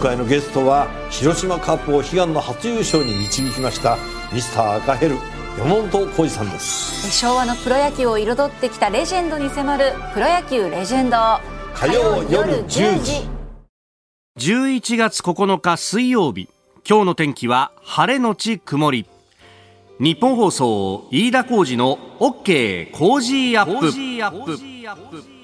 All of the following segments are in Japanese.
回のゲストは広島カープを悲願の初優勝に導きましたミスター赤ヘル山本浩二さんです。昭和のプロ野球を彩ってきたレジェンドに迫る「プロ野球レジェンド」火曜夜10時。11月9日水曜日。今日の天気は晴れのち曇り。ニッポン放送飯田浩司の OK コージーアップ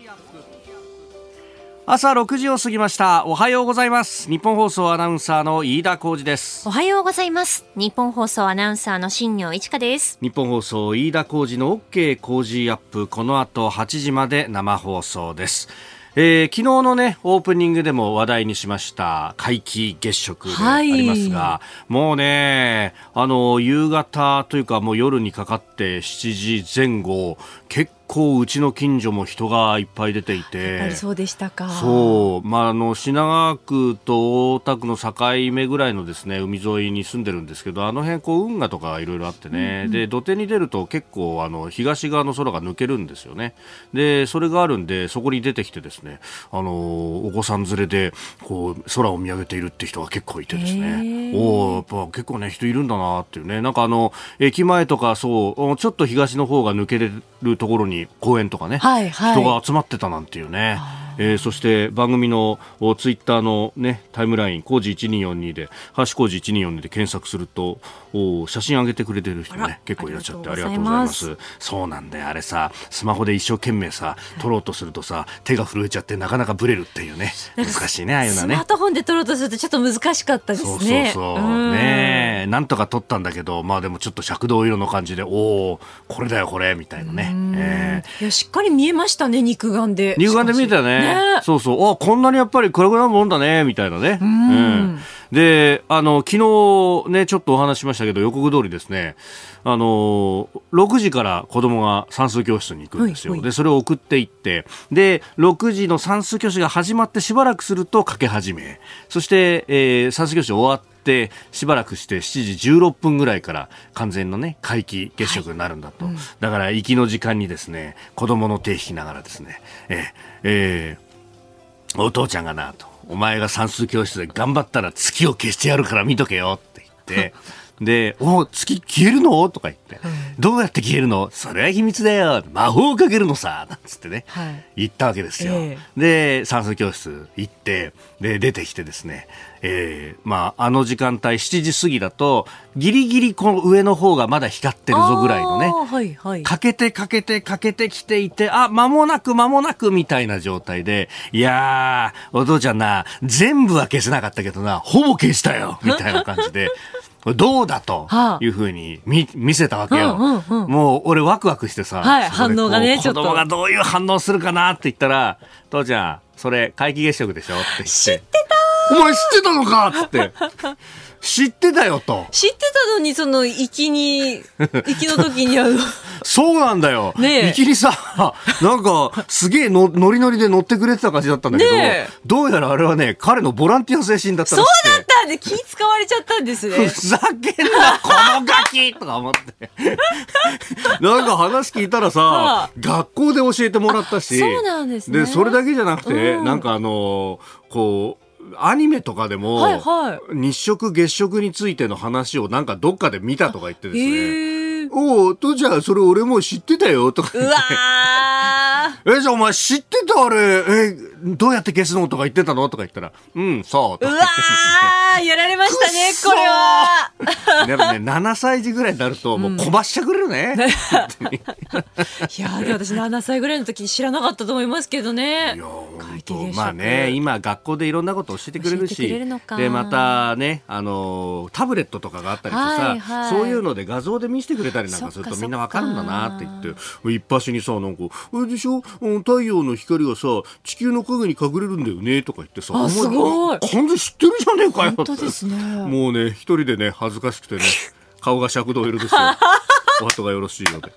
朝6時を過ぎました。おはようございます。ニッポン放送アナウンサーの飯田浩司です。おはようございます。ニッポン放送アナウンサーの新行市佳です。ニッポン放送飯田浩司の OK Cozy up。この後8時まで生放送です。えー、昨日のね、オープニングでも話題にしました。皆既月食でありますが、はい、もうね、あの、夕方というかもう夜にかかって7時前後、結構うちの近所も人がいっぱい出ていて。そうでしたか。そう、まあ、あの品川区と大田区の境目ぐらいのですね海沿いに住んでるんですけどあの辺こう運河とかいろいろあってね、うんうん、で土手に出ると結構あの東側の空が抜けるんですよね。でそれがあるんでそこに出てきてですねあのお子さん連れでこう空を見上げているって人が結構いてですね。おやっぱ結構ね人いるんだなっていうね。なんかあの駅前とかそうちょっと東の方が抜けるところにに公園とかね、はいはい、人が集まってたなんていうね。えー、そして番組のツイッターの、ね、タイムライン、工事1242で、ハッシュ工事1242で検索すると、お写真上げてくれてる人ね、結構いらっしゃってありがとうございます。そうなんだよ、あれさ、スマホで一生懸命さ、撮ろうとするとさ、手が震えちゃってなかなかブレるっていうね、難しいね、ああいうのね。スマートフォンで撮ろうとするとちょっと難しかったですね。そうそうそう。ねなんとか撮ったんだけど、まあでもちょっと赤道色の感じで、おおこれだよ、これ、みたいなね。えー、いや、しっかり見えましたね、肉眼で。肉眼で見えたよね。ねそうそう。あこんなにやっぱり暗くなるもんだねみたいなね。うん、であの昨日ねちょっとお話しましたけど予告通りですねあの6時から子供が算数教室に行くんですよ。でそれを送っていってで6時の算数教室が始まってしばらくするとかけ始め。そして、えー、算数教室終わってってしばらくして7時16分ぐらいから完全のね皆既月食になるんだと、はい。うん、だから行きの時間にですね子供の手引きながらですねえー、えーお父ちゃんがなと、お前が算数教室で頑張ったら月を消してやるから見とけよって言って、で、お月消えるの？とか言って、うん、どうやって消えるの？それは秘密だよ。魔法をかけるのさ。なんつってね、はい、言ったわけですよ。えー、で、算数教室行って、で、出てきてですね、えー、まあ、あの時間帯7時過ぎだと、ギリギリこの上の方がまだ光ってるぞぐらいのね、はいはい、かけてかけてかけてきていて、あ、間もなく間もなくみたいな状態で、いやー、お父ちゃんな、全部は消せなかったけどな、ほぼ消したよ。みたいな感じで、どうだというふうに見見せたわけよ、うんうんうん、もう俺ワクワクしてさ、はい、反応がね子供がどういう反応するかなって言ったら父ちゃんそれ皆既月食でしょ？って言って。知ってたお前知ってたのかっつって。知ってたよと。知ってたのに、その、行きに、行きの時にあの。そうなんだよ。ね行きにさ、なんか、すげえの、ノリノリで乗ってくれてた感じだったんだけど、どうやらあれはね、彼のボランティア精神だったそうだったんで、気使われちゃったんですね。ふざけんな、このガキとか思って。なんか話聞いたらさ、はあ、学校で教えてもらったし、そうなんですね。で、それだけじゃなくて、うん、なんかあの、こう、アニメとかでも、はいはい、日食月食についての話をなんかどっかで見たとか言ってですね。おお、とじゃあそれ俺もう知ってたよとか言って。うわえ、じゃあお前知ってたあれ、え、どうやって消すの？とか言ってたの？とか言ったら、うん、そう。うわー、やられましたね、これは。でもね、7歳児ぐらいになると、もうこばしちゃくれるね。うん、いやで私7歳ぐらいの時知らなかったと思いますけどね。いや、まあね、今学校でいろんなこと教えてくれるし、れるで、またね、あの、タブレットとかがあったりしてさ、はいはい、そういうので画像で見せてくれたりなんかするとみんなわかるんだなって言って、一発にさ、なんか、あれでしょ？太陽の光がさ、地球の影に隠れるんだよねとか言ってさ、あすごい完全知ってるじゃねえかよ本当ですね。もうね、一人でね、恥ずかしくてね、顔が尺度色ですよ。お後がよろしいので。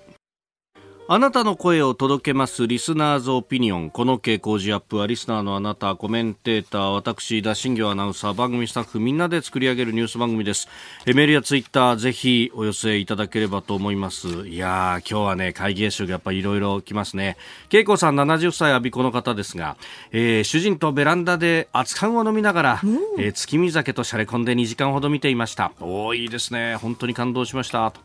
あなたの声を届けますリスナーズオピニオン。この傾向時アップはリスナーのあなたコメンテーター私田新行アナウンサー番組スタッフみんなで作り上げるニュース番組です。えメールやツイッターぜひお寄せいただければと思います。いやー今日はね会議月食やっぱりいろいろ来ますね。恵子さん70歳阿鼻子の方ですが、えー、主人とベランダで熱燗を飲みながら、えー、月見酒としゃれ込んで2時間ほど見ていました。おいいですね。本当に感動しました。と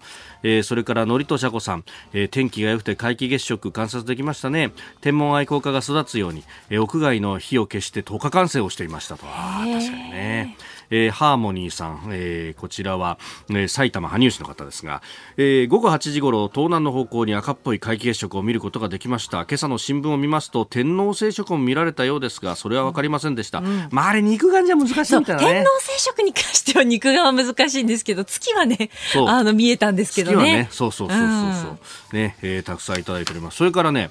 えー、それからのりとしゃこさん、えー、天気が良くて皆既月食観察できましたね。天文愛好家が育つように、えー、屋外の火を消して10日間生をしていましたと。確かにね。えー、ハーモニーさん、えー、こちらは、えー、埼玉羽生市の方ですが、えー、午後8時ごろ東南の方向に赤っぽい皆既月食を見ることができました。今朝の新聞を見ますと天王星食も見られたようですがそれは分かりませんでした、うん、まああれ肉眼じゃ難しいみたいなね。天王星食に関しては肉眼は難しいんですけど月はねあの見えたんですけどね。ね。そうそうそうそうそう、ね、えー、たくさんいただいております。それからね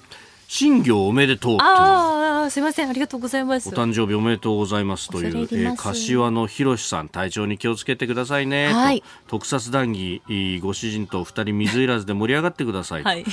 新業おめでとうああすみませんありがとうございますお誕生日おめでとうございますという、えー、柏のひろしさん体調に気をつけてくださいね、はい、特撮談義ご主人と二人水入らずで盛り上がってください、はい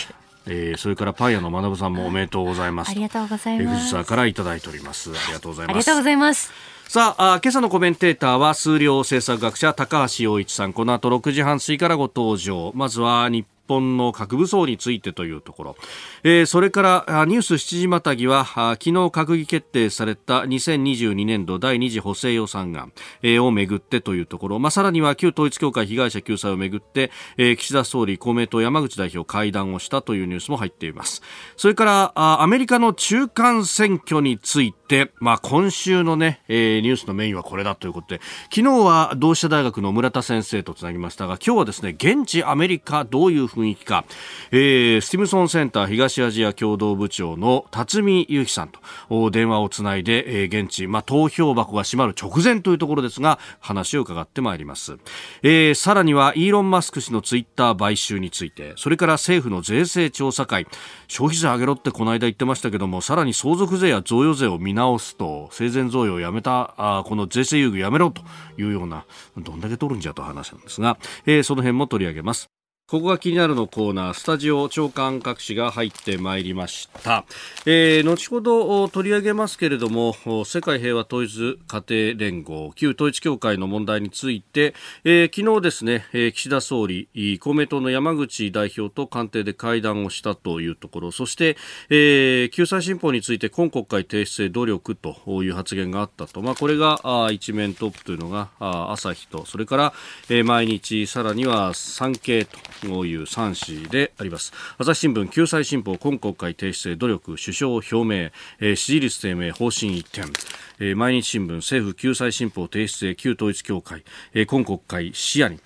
えー、それからパン屋の学さんもおめでとうございます。ありがとうございます。藤沢からいただいております。ありがとうございます。ありがとうございます。さあ今朝のコメンテーターは数量政策学者高橋洋一さんこの後6時半過ぎからご登場まずは日本の核武装についてというところ、えー、それからニュース7時またぎは昨日閣議決定された2022年度第2次補正予算案、え、をめぐってというところ、まあ、さらには旧統一教会被害者救済をめぐって、えー、岸田総理公明党山口代表会談をしたというニュースも入っています。それからアメリカの中間選挙について、まあ、今週のね、えー、ニュースのメインはこれだということで昨日は同志社大学の村田先生とつなぎましたが今日はですね現地アメリカどういう雰囲気か、えー、スティムソンセンター東アジア共同部長の辰巳祐樹さんと電話をつないで、えー、現地、まあ、投票箱が閉まる直前というところですが話を伺ってまいります、えー、さらにはイーロン・マスク氏のツイッター買収についてそれから政府の税制調査会。消費税上げろってこの間言ってましたけどもさらに相続税や贈与税を見直直すと生前贈与をやめたあこの税制優遇やめろというようなどんだけ取るんじゃと話なんですが、えー、その辺も取り上げます。ここが気になるのコーナー、スタジオ長官各紙が入ってまいりました。えー、後ほど取り上げますけれども、世界平和統一家庭連合、旧統一協会の問題について、えー、昨日ですね、えー、岸田総理、公明党の山口代表と官邸で会談をしたというところ、そして、えー、救済新法について今国会提出へ努力という発言があったと。まあ、これが一面トップというのが朝日と、それから、えー、毎日、さらには産経と、という3紙であります。朝日新聞救済新法今国会提出へ努力首相表明、えー、支持率低迷方針一転、えー、毎日新聞政府救済新法提出へ旧統一協会、えー、今国会視野に。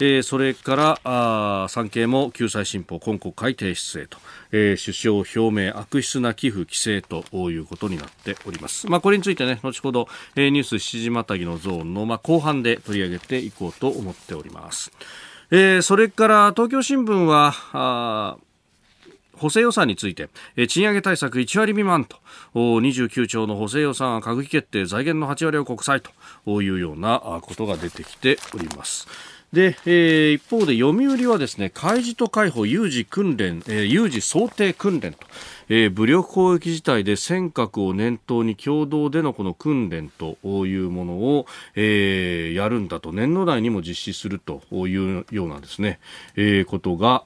えー、それからあ産経も救済新法今国会提出へと、えー、首相表明悪質な寄付規制ということになっております、まあ、これについてね後ほど、えー、ニュース7時またぎのゾーンの、まあ、後半で取り上げていこうと思っております。えー、それから東京新聞は補正予算について、え賃上げ対策1割未満と29兆の補正予算は閣議決定財源の8割を国債というようなことが出てきております。で、えー、一方で読売はですね開示と解放有事訓練、えー、有事想定訓練と、えー、武力攻撃事態で尖閣を念頭に共同でのこの訓練というものを、えー、やるんだと年度内にも実施するというようなですね、えー、ことが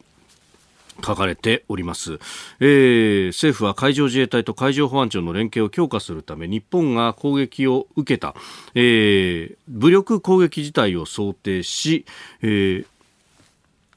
書かれております、えー、政府は海上自衛隊と海上保安庁の連携を強化するため日本が攻撃を受けた、えー、武力攻撃事態を想定し、えー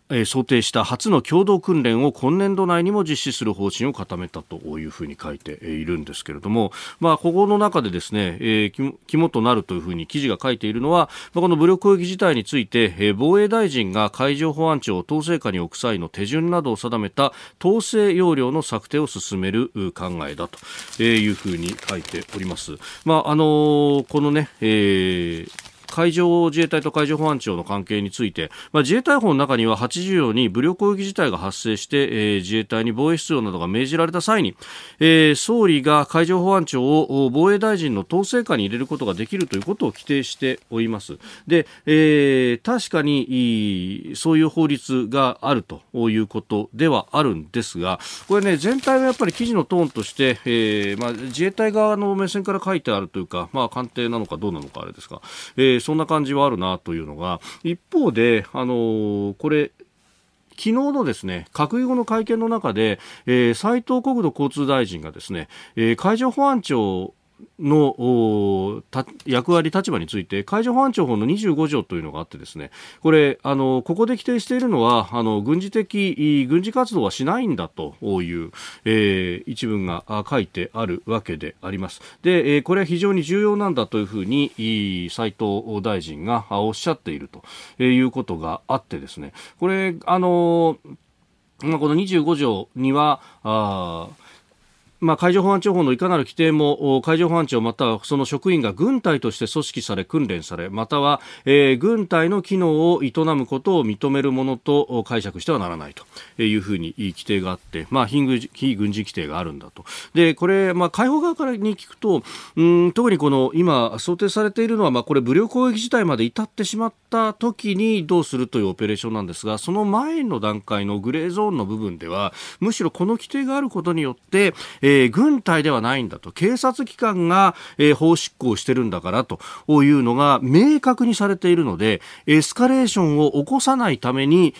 えー、想定した初の共同訓練を今年度内にも実施する方針を固めたというふうに書いているんですけれども、まあ、ここの中でですね、えー、肝となるというふうに記事が書いているのは、まあ、この武力攻撃事態について、えー、防衛大臣が海上保安庁を統制下に置く際の手順などを定めた統制要領の策定を進める考えだというふうに書いております。まああのこのね、えー海上自衛隊と海上保安庁の関係について、まあ、自衛隊法の中には84に武力攻撃事態が発生して、えー、自衛隊に防衛出動などが命じられた際に、えー、総理が海上保安庁を防衛大臣の統制下に入れることができるということを規定しております。で、えー、確かにそういう法律があるということではあるんですが、これね、全体はやっぱり記事のトーンとして、えーまあ、自衛隊側の目線から書いてあるというか、まあ、官邸なのかどうなのかあれですが、えー、そんな感じはあるなというのが、一方で、あの、これ、昨日のですね、閣議後の会見の中で、えー、斉藤国土交通大臣がですね、えー、海上保安庁の役割、立場について海上保安庁法の25条というのがあってですねこれあのここで規定しているのはあの軍事的軍事活動はしないんだという、えー、一文が書いてあるわけであります。で、えー、これは非常に重要なんだというふうに斉藤大臣がおっしゃっているということがあってですね。これあのまあ、この25条にはあまあ、海上保安庁法のいかなる規定も海上保安庁またはその職員が軍隊として組織され訓練されまたは、えー、軍隊の機能を営むことを認めるものと解釈してはならないというふうに規定があって、まあ、非軍事非軍事規定があるんだと。でこれ、まあ、海保側からに聞くとうん特にこの今想定されているのは、まあ、これ武力攻撃自体まで至ってしまった時にどうするというオペレーションなんですがその前の段階のグレーゾーンの部分ではむしろこの規定があることによって、えーえー、軍隊ではないんだと。警察機関が、えー、法執行してるんだからというのが明確にされているのでエスカレーションを起こさないために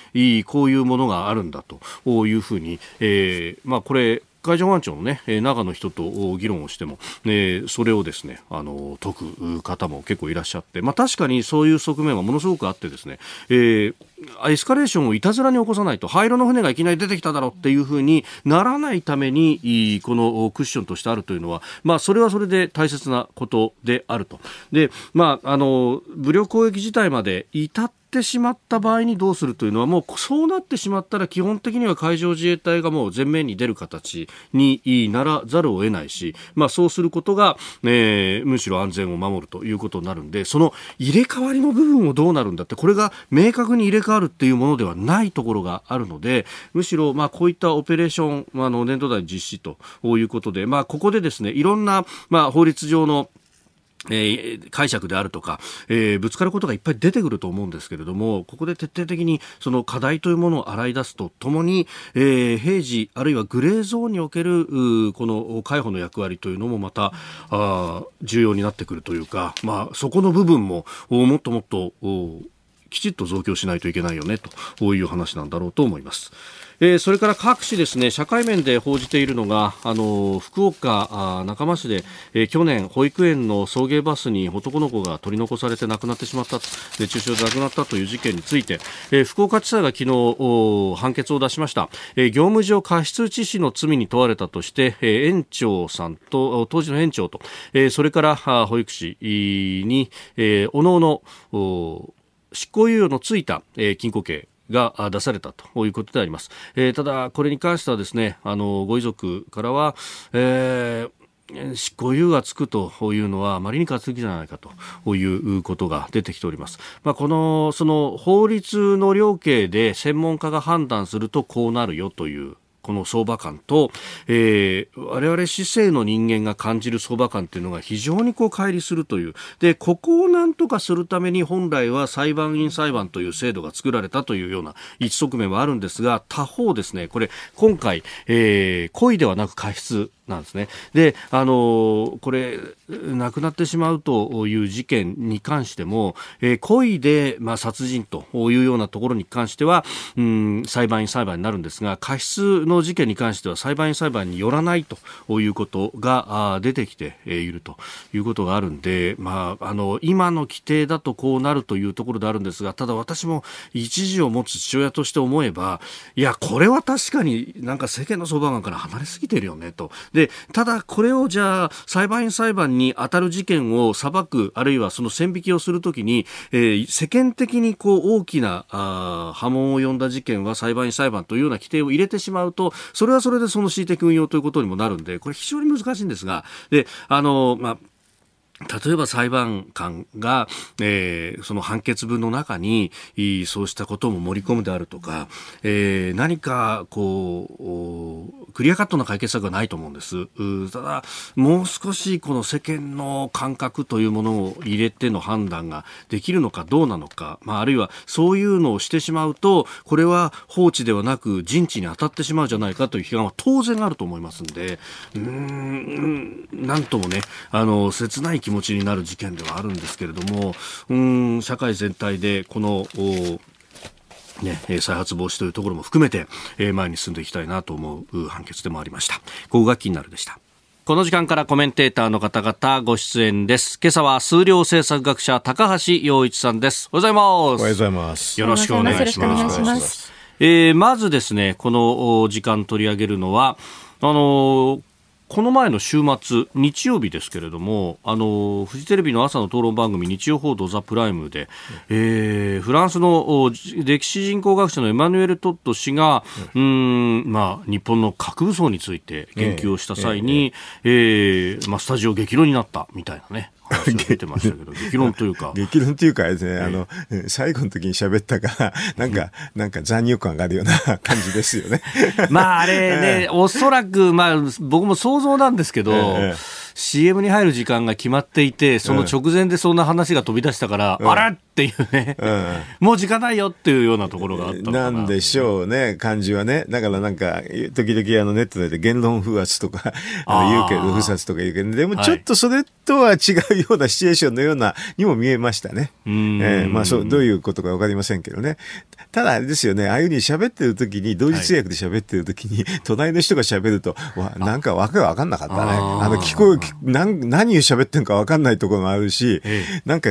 こういうものがあるんだというふうに、えーまあ、これ海上保安庁のね、中の人と議論をしても、えー、それをですね、あの、解く方も結構いらっしゃって、まあ確かにそういう側面はものすごくあってですね、えー、エスカレーションをいたずらに起こさないと灰色の船がいきなり出てきただろうっていうふうにならないためにこのクッションとしてあるというのは、まあ、それはそれで大切なことであると。で、まあ、あの武力攻撃自体まで至っててしまった場合にどうするというのはもうそうなってしまったら基本的には海上自衛隊がもう前面に出る形にならざるを得ないし、まあ、そうすることが、えー、むしろ安全を守るということになるんでその入れ替わりの部分をどうなるんだってこれが明確に入れ替わるっていうものではないところがあるのでむしろまあこういったオペレーションあの年度内実施ということで、まあ、ここでですねいろんなまあ法律上のえー、解釈であるとか、えー、ぶつかることがいっぱい出てくると思うんですけれども、ここで徹底的にその課題というものを洗い出すとともに、えー、平時あるいはグレーゾーンにおけるこの介護の役割というのもまたあ重要になってくるというか、まあ、そこの部分ももっともっときちっと増強しないといけないよねという話なんだろうと思います。えー、それから各紙ですね社会面で報じているのがあの福岡中間市で、えー、去年保育園の送迎バスに男の子が取り残されて亡くなってしまった熱中症で亡くなったという事件について、えー、福岡地裁が昨日判決を出しました、え、業務上過失致死の罪に問われたとして、え、園長さんと当時の園長と、え、それから保育士に、えー、おのおの執行猶予のついた、えー、禁錮刑。が出されたということであります。えー、ただ、これに関してはですね、あの、ご遺族からは、えー執行猶予がつくというのはあまりに過激じゃないかということが出てきております。まあ、この、その法律の量刑で専門家が判断するとこうなるよというこの相場感と、えー、我々市政の人間が感じる相場感というのが非常にこう乖離するという。で、ここをなんとかするために本来は裁判員裁判という制度が作られたというような一側面はあるんですが、他方ですね、これ今回、えー、故意ではなく過失なんですね。で、あのこれ、亡くなってしまうという事件に関しても、えー、故意で、まあ、殺人というようなところに関しては、うん、裁判員裁判になるんですが、過失の事件に関しては裁判員裁判によらないということが出てきているということがあるんで、まあ、あの、今の規定だとこうなるというところであるんですが、ただ私も一時を持つ父親として思えば、いや、これは確かになんか世間の相場感から離れすぎてるよねと。で、ただこれをじゃあ裁判員裁判に当たる事件を裁く、あるいはその線引きをするときに、えー、世間的にこう大きなあ波紋を呼んだ事件は裁判員裁判というような規定を入れてしまうと、それはそれでその恣意的運用ということにもなるんで、これ非常に難しいんですが、で、あの、まあ、例えば裁判官が、えー、その判決文の中にそうしたことも盛り込むであるとか、えー、何かこうクリアカットな解決策はないと思うんです。ただもう少しこの世間の感覚というものを入れての判断ができるのかどうなのか、まあ、あるいはそういうのをしてしまうとこれは放置ではなく人知に当たってしまうじゃないかという批判は当然あると思いますんで。うーんなんともねあの切ない気持ちになる事件ではあるんですけれどもうん社会全体でこのね、再発防止というところも含めて、え前に進んでいきたいなと思う判決でもありました。ここが気になるでした。この時間からコメンテーターの方々ご出演です。今朝は数量政策学者高橋洋一さんです。おはようございます。おはようございます。よろしくお願いします。えー、まずですね、この時間取り上げるのは、あのーこの前の週末、日曜日ですけれども、あの、フジテレビの朝の討論番組、日曜報道ザ・プライムで、えー、フランスの歴史人口学者のエマヌエル・トット氏が、うん、まあ、日本の核武装について言及をした際に、えー、えー、まあ、スタジオ激論になったみたいなね、出てましたけど、激論というか。激論というかですね、あの、最後の時に喋ったから、なんか、なんか残尿感があるような感じですよね。まあ、あれね、おそらく、まあ、僕も想像なんですけど、ええ CM に入る時間が決まっていて、その直前でそんな話が飛び出したから、うん、あれっていうね、うん、もう時間ないよっていうようなところがあったな。んでしょうね、感じはね。だからなんか、時々あのネットで言論風圧とか言うけど、風圧とか言うけど、でもちょっとそれとは違うようなシチュエーションのようなにも見えましたね。えー、まあそう、どういうことかわかりませんけどね。ただあれですよね、ああいうふうに喋ってる時に、同時通訳で喋ってる時に、隣の人が喋ると、わなんかわけわかんなかったね。あの、聞こえ、何何を喋ってるか分かんないところもあるし、ええ、なんか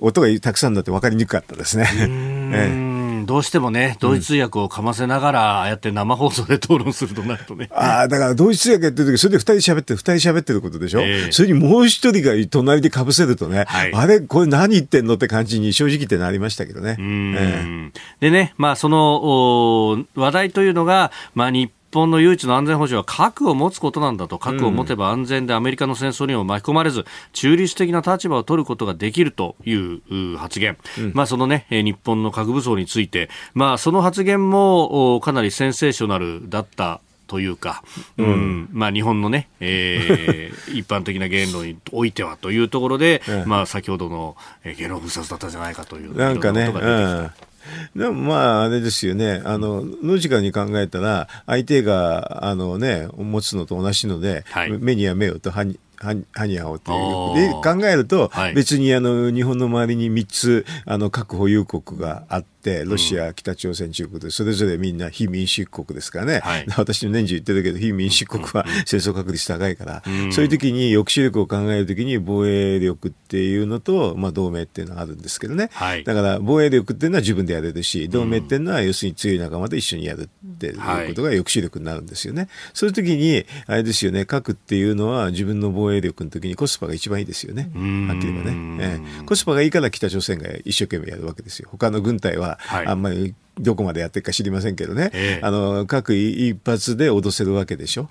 音がたくさんだって分かりにくかったですね。ええどうしてもね、同時通訳をかませながら、ああやって生放送で討論するとなるとね。ああ、だから同時通訳やってる時、それで二人喋って、二人喋ってることでしょ、えー、それにもう一人が隣でかぶせるとね、はい、あれ、これ何言ってんのって感じに正直ってなりましたけどね。えー、でね、まあその話題というのが、まあ日本の唯一の安全保障は核を持つことなんだと。核を持てば安全でアメリカの戦争にも巻き込まれず中立的な立場を取ることができるという発言、うん、まあ、その、ね、日本の核武装について、まあ、その発言もかなりセンセーショナルだったというか、うん、うん、まあ、日本のね、えー、一般的な言論においてはというところで、まあ、先ほどの言論封殺だったんじゃないかというなんかね、でもまあ、あれですよね。あの、ロジカルに考えたら、相手が、あのね、持つのと同じので、はい、目には目をと歯に、はにゃおという。で考えると、はい、別にあの日本の周りに3つあの核保有国があって、ロシア、北朝鮮、中国で、それぞれみんな非民主国ですからね、はい、私、年中言ってるけど、非民主国は戦争確率高いから、うん、そういう時に抑止力を考えるときに、防衛力っていうのと、まあ、同盟っていうのがあるんですけどね、はい、だから防衛力っていうのは自分でやれるし、同盟っていうのは要するに強い仲間と一緒にやるっていうことが抑止力になるんですよね。そういう時に、あれですよね、核っていうのは自分の防衛力の時にコスパが一番いいですよね、はっきり言えばね、ええ。コスパがいいから北朝鮮が一生懸命やるわけですよ。他の軍隊ははい、あんまりどこまでやってるか知りませんけどね、えー、あの各一発で脅せるわけでしょ、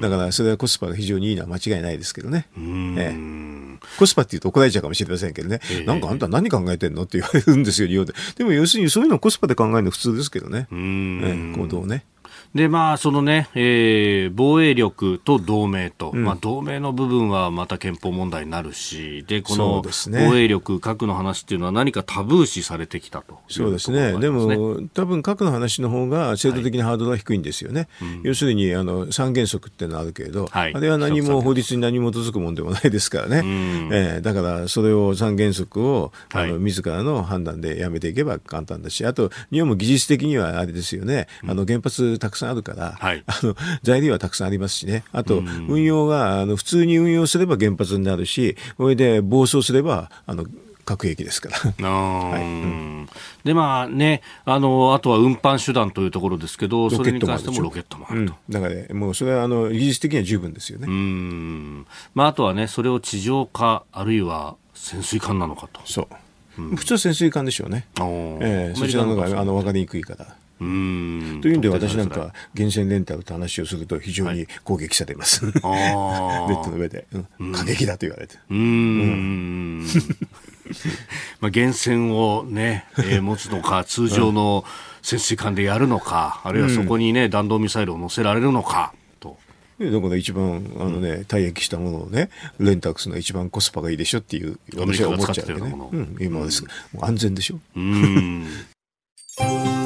だからそれはコスパが非常にいいのは間違いないですけどね。えー、コスパって言うと怒られちゃうかもしれませんけどね、えー、なんかあんた何考えてんの？って言われるんですよ、日本で。でも要するにそういうのをコスパで考えるの普通ですけどね、えー、行動ね。で、まあ、そのね、えー、防衛力と同盟と、うん、まあ、同盟の部分はまた憲法問題になるし、で、この防衛力、核の話っていうのは何かタブー視されてきたとそうですね。でも、多分核の話の方が制度的なハードルは低いんですよね。はい要するに、あの、三原則っていうのはあるけれど、はい、あれは何も法律に何も基づくものでもないですからね。うん、えー、だから、それを三原則を、あの、自らの判断でやめていけば簡単だし、あと、日本も技術的にはあれですよね、あの、原発たくさんあるから、はい、あの材料はたくさんありますしね、あと、運用があの普通に運用すれば原発になるし、それで暴走すればあの核兵器ですから。はい。うん、でまあねあのあとは運搬手段というところですけどそれに関してもロケットもあると、うん、だから、ね、もうそれはあの技術的には十分ですよね。うん。まああとはねそれを地上化あるいは潜水艦なのかと。そう、うん、普通は潜水艦でしょうね、えー、そちらのがあの分かりにくいから。うんというんで私なんか源泉レンタルと話をすると非常に攻撃されます、はい、ネットの上で、うん、過激だと言われてうん。まあ源泉をね、えー、持つのか通常の潜水艦でやるのか、あるいはそこにね、弾道ミサイルを乗せられるのかと。だから一番あの、ね、退役したものをねレンタクスの一番コスパがいいでしょっていう私は思っちゃうね、うん、今です、うん、安全でしょ。うん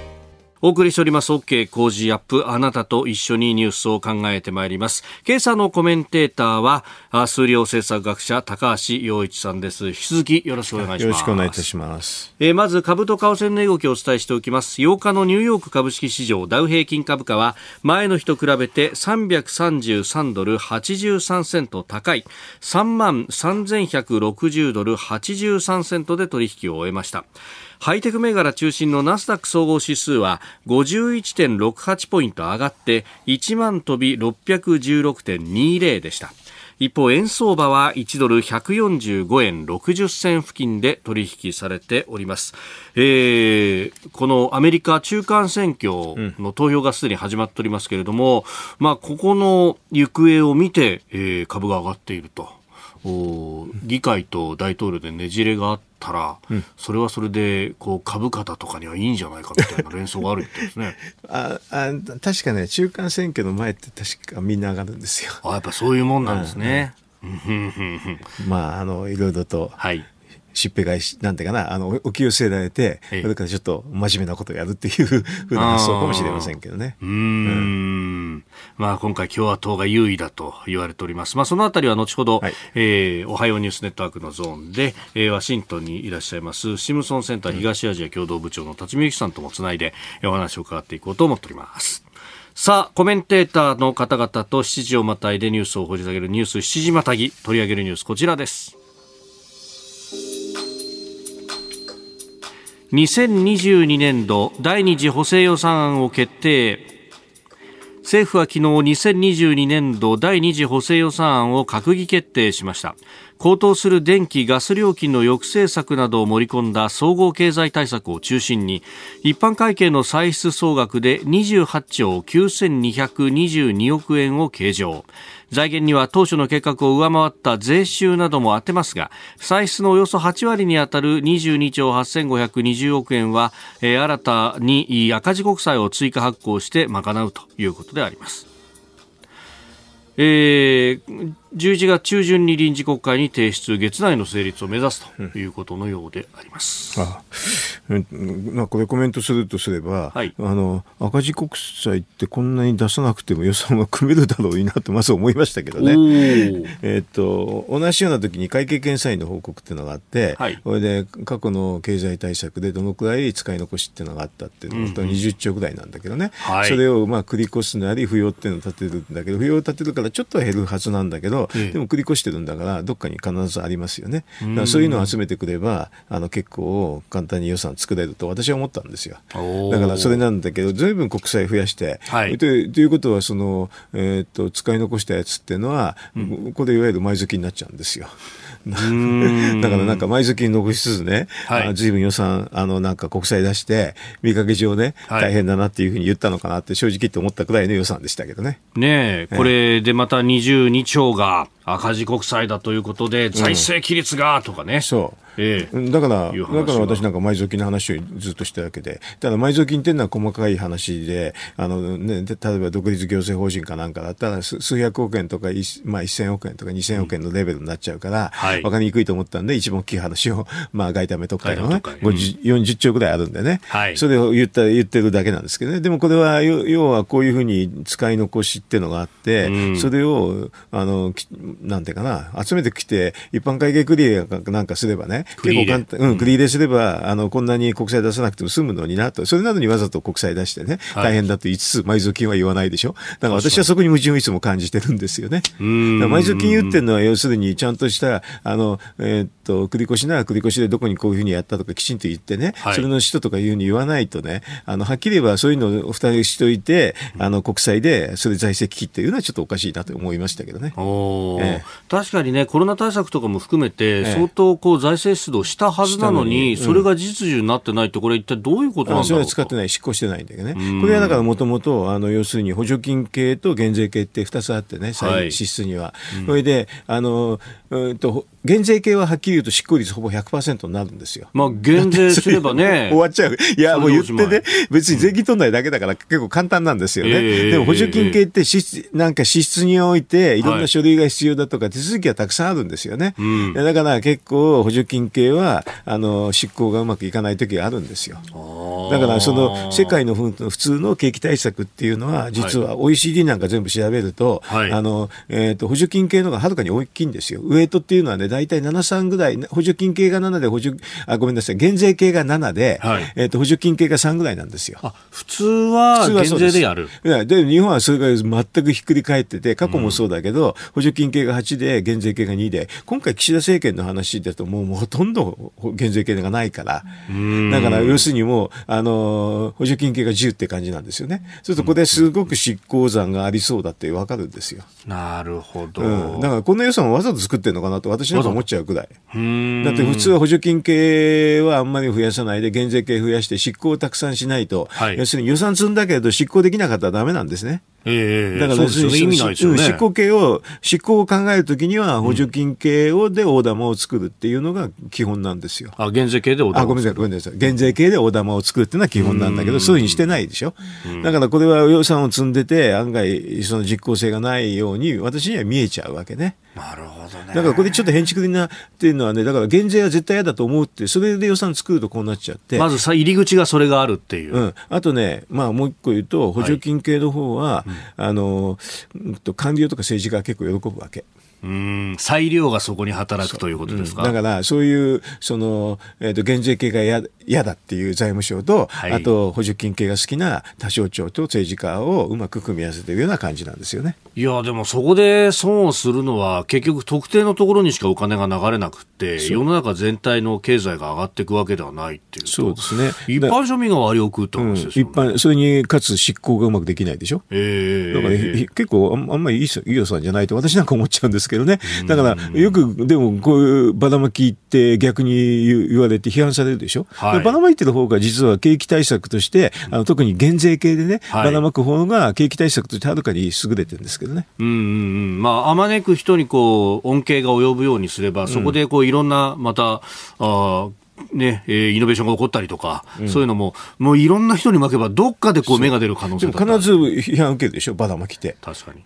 お送りしております。OK 工事アップ。あなたと一緒にニュースを考えてまいります。今朝のコメンテーターは数量政策学者高橋洋一さんです。引き続きよろしくお願いします。よろしくお願いいたします。えー、まず株と為替の動きをお伝えしておきます。8日のニューヨーク株式市場ダウ平均株価は前の日と比べて333ドル83セント高い。3万3160ドル83セントで取引を終えましたハイテク銘柄中心のナスダック総合指数は51.68ポイント上がって1万飛び616.20でした。一方円相場は1ドル145円60銭付近で取引されております、えー、このアメリカ中間選挙の投票がすでに始まっておりますけれども、うん、まあここの行方を見て、えー、株が上がっていると。議会と大統領でねじれがあってたら、うん、それはそれでこう株価だとかにはいいんじゃないかみたいな連想があるみたいですね。ああ確かね中間選挙の前って確かみんな上がるんですよ。あやっぱそういうもんなんですね、まああのいろいろと、はい、しっぺ返し、なんていうかな、あの、お気を据えられて、それからちょっと真面目なことをやるっていうふうな発想かもしれませんけどね。うんうんまあ、今回共和党が優位だと言われております。まあ、そのあたりは後ほど、はい、えー、おはようニュースネットワークのゾーンで、えー、ワシントンにいらっしゃいます、シムソンセンター東アジア共同部長の辰巳由紀さんともつないで、お話を伺っていこうと思っております。さあ、コメンテーターの方々と7時をまたいでニュースを掘り下げるニュース7時またぎ取り上げるニュースこちらです。2022年度第2次補正予算案を決定政府は昨日2022年度第2次補正予算案を閣議決定しました。高騰する電気・ガス料金の抑制策などを盛り込んだ総合経済対策を中心に一般会計の歳出総額で28兆9222億円を計上。財源には当初の計画を上回った税収なども当てますが歳出のおよそ8割に当たる22兆8520億円は、えー、新たに赤字国債を追加発行して賄うということであります。えー、11月中旬に臨時国会に提出、月内の成立を目指すということのようであります。うん、あまあ、これコメントするとすれば、はい、あの赤字国債ってこんなに出さなくても予算は組めるだろうになってまず思いましたけどね。えっと同じような時に会計検査院の報告っていうのがあって、はい、これで過去の経済対策でどのくらい使い残しっていうのがあったっていうのは、20兆ぐらいなんだけどね、はい、それをまあ繰り越すなり不要っていうのを立てるんだけど不要を立てるからちょっと減るはずなんだけどでも繰り越してるんだからどっかに必ずありますよね。だからそういうのを集めてくればあの結構簡単に予算作れると私は思ったんですよ。だからそれなんだけど随分国債増やして、はい、ということはその、えー、っと使い残したやつっていうのは、うん、これいわゆる埋蔵金になっちゃうんですよ。だからなんか埋蔵金残しつつね、はい、ずいぶん予算、あのなんか国債出して、見かけ上ね、大変だなっていうふうに言ったのかなって正直言って思ったくらいの予算でしたけどね。ねえ、これでまた22兆が赤字国債だということで、財政規律がとかね。そう。ええ、だから、だから私なんか埋蔵金の話をずっとしたわけで、ただ埋蔵金っていうのは細かい話で、あのね、例えば独立行政法人かなんかだったら、数百億円とか、まあ、1000億円とか2000億円のレベルになっちゃうから、うん、分かりにくいと思ったんで、一番大きい話を、まあ、外為特会のね、うん、40兆ぐらいあるんでね、はい、それを言った言ってるだけなんですけどね、でもこれは、要はこういうふうに使い残しっていうのがあって、うん、それを、あの、なんていうかな、集めてきて、一般会計クリアなんかすればね、結構簡単、うん、繰り入れすれば、あの、こんなに国債出さなくても済むのになと、それなのにわざと国債出してね、大変だと言いつつ、埋蔵金は言わないでしょ。だから私はそこに矛盾をいつも感じてるんですよね。埋蔵金言ってるのは、要するにちゃんとした、あの、えー、っと、繰り越しなら繰り越しでどこにこういうふうにやったとかきちんと言ってね、はい、それの人とかいうふうに言わないとね、あの、はっきり言えばそういうのを二人しといて、あの、国債でそれ財政危機っていうのはちょっとおかしいなと思いましたけどね。ええ、確かにね、コロナ対策とかも含めて、相当こう財政出動したはずなのに、それが実需になってないと、これ、一体どういうことなんだろうそれは使ってない、執行してないんだけどね、これはだからもともと、要するに補助金系と減税系って2つあってね、支出には。それであのうんと減税系ははっきり言うと執行率ほぼ100%になるんですよ。まあ減税すればね。終わっちゃう。いや、もう言ってね、別に税金取んないだけだから結構簡単なんですよね。えー、でも補助金系って支なんか支出においていろんな書類が必要だとか手続きがたくさんあるんですよね。はい、だから結構補助金系はあの執行がうまくいかない時があるんですよ。だからその世界の普通の景気対策っていうのは実は OECD なんか全部調べると、はい、あのえっ、ー、と補助金系のがはるかに大きいんですよ。ウエイトっていうのはね大体7、3ぐらい、補助金系が7で補助、あ、ごめんなさい、減税系が7で、はい、えっ、ー、と、補助金系が3ぐらいなんですよ。あ、普通は減税でやるでで、日本はそれが全くひっくり返ってて、過去もそうだけど、うん、補助金系が8で、減税系が2で、今回岸田政権の話だともうほとんど減税系がないから、だから要するにもう、あの、補助金系が10って感じなんですよね。そうするとこれすごく執行残がありそうだってわかるんですよ。なるほど。うん。だからこの予算をわざと作ってるのかなと私なんか思っちゃうくらい。だって普通は補助金系はあんまり増やさないで減税系増やして執行をたくさんしないと、はい、要するに予算積んだけど執行できなかったらだめなんですね。えー、だから、ね、意味ないですよね。執行系を、執行を考えるときには補助金系をで大玉を作るっていうのが基本なんですよ。あ、減税系で大玉あ、ごめんなさい、ごめんなさい。減税系で大玉を作るっていうのは基本なんだけど、そういうふうにしてないでしょ。だからこれは予算を積んでて、案外その実効性がないように私には見えちゃうわけね。なるほどね。だからこれちょっと変築なっていうのはね、だから減税は絶対嫌だと思うって、それで予算作るとこうなっちゃって。まずさ、入り口がそれがあるっていう。うん。あとね、まあもう一個言うと、補助金系の方は、はい、あの、官僚とか政治家は結構喜ぶわけ。うん。裁量がそこに働くということですか、うん、だからそういうその、えーと、減税系が嫌だっていう財務省と、はい、あと補助金系が好きな他省庁と政治家をうまく組み合わせているような感じなんですよね。いやでもそこで損をするのは結局特定のところにしかお金が流れなくて世の中全体の経済が上がっていくわけではないって。いうそうですね。一般庶民が割を食うって話ですよ、ね、うん、一般それにかつ執行がうまくできないでしょ、えー、だから、ね、結構あんまりいい予算じゃないと私なんか思っちゃうんですけどねだからよく、でも、こういうばらまきって逆に言われて批判されるでしょ？はい、ばらまいてる方が実は景気対策として、あの特に減税系でね、ばらまく方が景気対策としてはるかに優れてるんですけどね。うんうんうん。まあ、あまねく人にこう、恩恵が及ぶようにすれば、そこでこう、いろんな、また、あね、えー、イノベーションが起こったりとか、うん、そういうのも、もういろんな人に巻けば、どっかでこう芽が出る可能性必ず批判受けるでしょ、ばらまきて。確かに。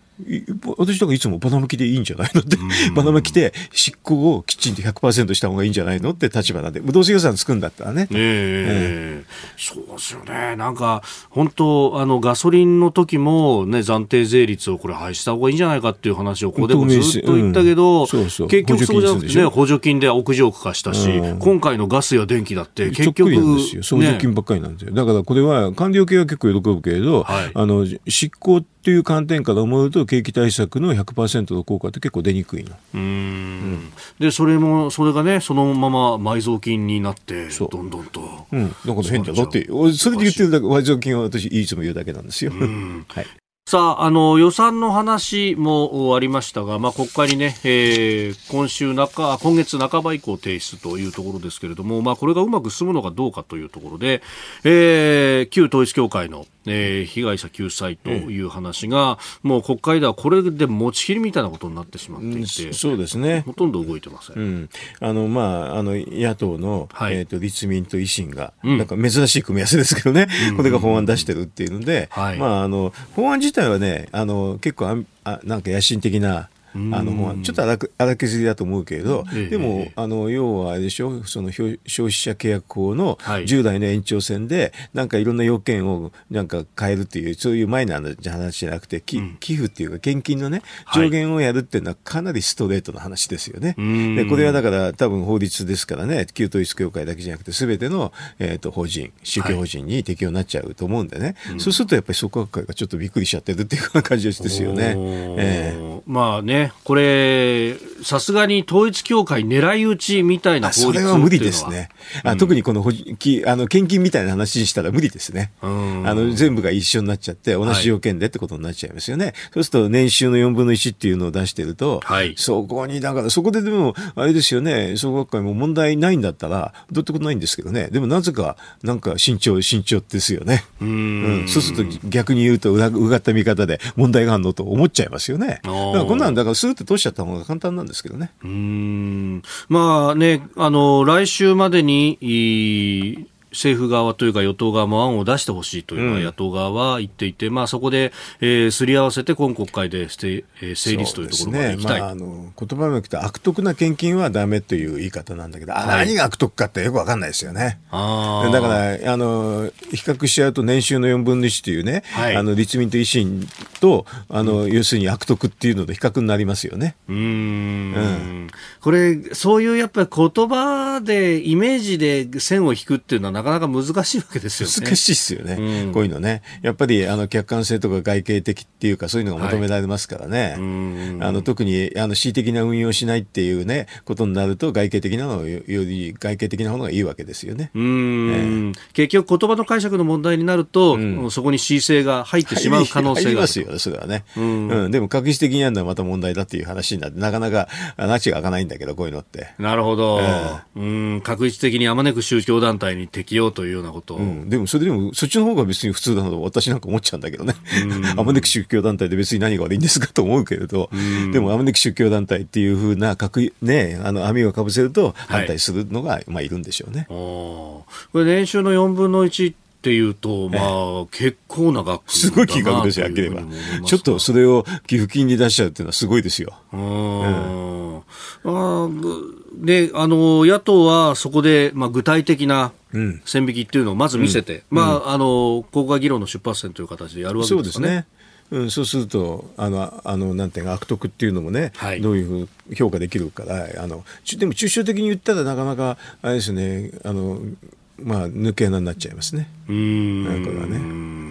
私とかいつもバナマキでいいんじゃないのって、バナマキで執行をきちんと100%した方がいいんじゃないのって立場なんで、どうせ予算つくんだったらね。えー、えー、そうですよね。なんか、本当、あの、ガソリンの時もね、暫定税率をこれ廃止した方がいいんじゃないかっていう話をここでもずっと言ったけど、うん、そうそう結局そうじゃなくてね、補助金で屋上区化したし、うん、今回のガスや電気だって結局。なんですよ。補助金ばっかりなんですよ。ね、だからこれは官僚系は結構喜ぶけれど、はい、あの、執行ってという観点から思うと景気対策の100%の効果って結構出にくいの。うんうん、でそれもそれがねそのまま埋蔵金になってどんどんと。うん、なんか変じゃだってそれで言ってるだけ埋蔵金は私いつも言うだけなんですよ。はいさあ、あの、予算の話もありましたが、まあ、国会にね、えー、今週中、今月半ば以降提出というところですけれども、まあ、これがうまく進むのかどうかというところで、えー、旧統一教会の、えー、被害者救済という話が、うん、もう国会ではこれで持ちきりみたいなことになってしまっていて、うん、そうですね。ほとんど動いてません。うん、あの、まあ、あの、野党の、はい、えっ、ー、と、立民と維新が、なんか珍しい組み合わせですけどね、これが法案出してるっていうので、はい、まあ、あの、法案自体はね、あの、結構あ、あなんか野心的な、あのちょっと荒荒削りだと思うけれど、でも、あの要はあれでしょ？その消費者契約法の従来の延長線で、なんかいろんな要件をなんか変えるっていう、そういうマイナーな話じゃなくて、寄付っていうか、献金のね、上限をやるっていうのはかなりストレートな話ですよね。でこれはだから、多分法律ですからね、旧統一教会だけじゃなくて、すべての、えー、と法人、宗教法人に適用になっちゃうと思うんでね、そうするとやっぱり創価学会がちょっとびっくりしちゃってるっていう感じですよね。えー、まあねこれ、さすがに統一教会狙い撃ちみたいな法律それは無理ですね。あ、うん、特にこのきあの献金みたいな話にしたら無理ですね。あの全部が一緒になっちゃって、同じ要件でってことになっちゃいますよね。はい、そうすると年収の4分の1っていうのを出してると、はい、そこに、だからそこででも、あれですよね、総学会も問題ないんだったら、どうってことないんですけどね、でもなぜか、なんか慎重、慎重ですよね。うん。うん、そうすると逆に言うとうがった見方で問題があるのと思っちゃいますよね。だからこんなんだからスーって通しちゃった方が簡単なんですけどね。うんまあね、あの、来週までに、政府側というか与党側も案を出してほしいというのは野党側は言っていて、うん、まあ、そこで、えー、すり合わせて今国会で成立というところまでいきたい、ね。まあ、あの言葉もくて悪徳な献金はだめという言い方なんだけど、はい、何が悪徳かってよく分かんないですよね。だからあの比較しちゃうと年収の4分の1というね、はい、あの立民と維新とあの、うん、要するに悪徳っていうのと比較になりますよね。うん。うん。これそういうやっぱり言葉でイメージで線を引くっていうのはなかなか難しいわけですよね。難しいですよね、うん、こういうのね。やっぱりあの客観性とか外形的っていうかそういうのが求められますからね。はい、あの特にあの恣意的な運用しないっていうねことになると外形的なのより外形的なものがいいわけですよね。うん、えー、結局言葉の解釈の問題になると、うん、そこに恣意性が入ってしまう可能性がありますよねそれはね。うん、うん、でも確実的にやるのはまた問題だっていう話になってなかなか話が開かないんだけどこういうのって。なるほど。えー、うん確実的にあまねく宗教団体に適用というようなこと。うん、でもそれでもそっちの方が別に普通だと私なんか思っちゃうんだけどね、あまねく宗教団体で別に何が悪いんですかと思うけれど、でもあまねく宗教団体っていうふうなく、ね、あの網をかぶせると反対するのが、はい、まあ、いるんでしょうね。これ年収の4分の1っていうと、まあ、結構な額すごい金額ですよ、あければ。ちょっとそれを寄付金に出しちゃうっていうのはすごいですよ。うん、あで、あの、野党はそこで、まあ、具体的な線引きっていうのをまず見せて、うん、まあ、あの、国会議論の出発点という形でやるわけですね。そうですね。うん、そうすると、あの、あのなんていうか、悪徳っていうのもね、はい、どういうふうに評価できるから、あの、でも抽象的に言ったらなかなか、あれですね、あの、まあ、抜け穴になっちゃいますね。うん。これはね。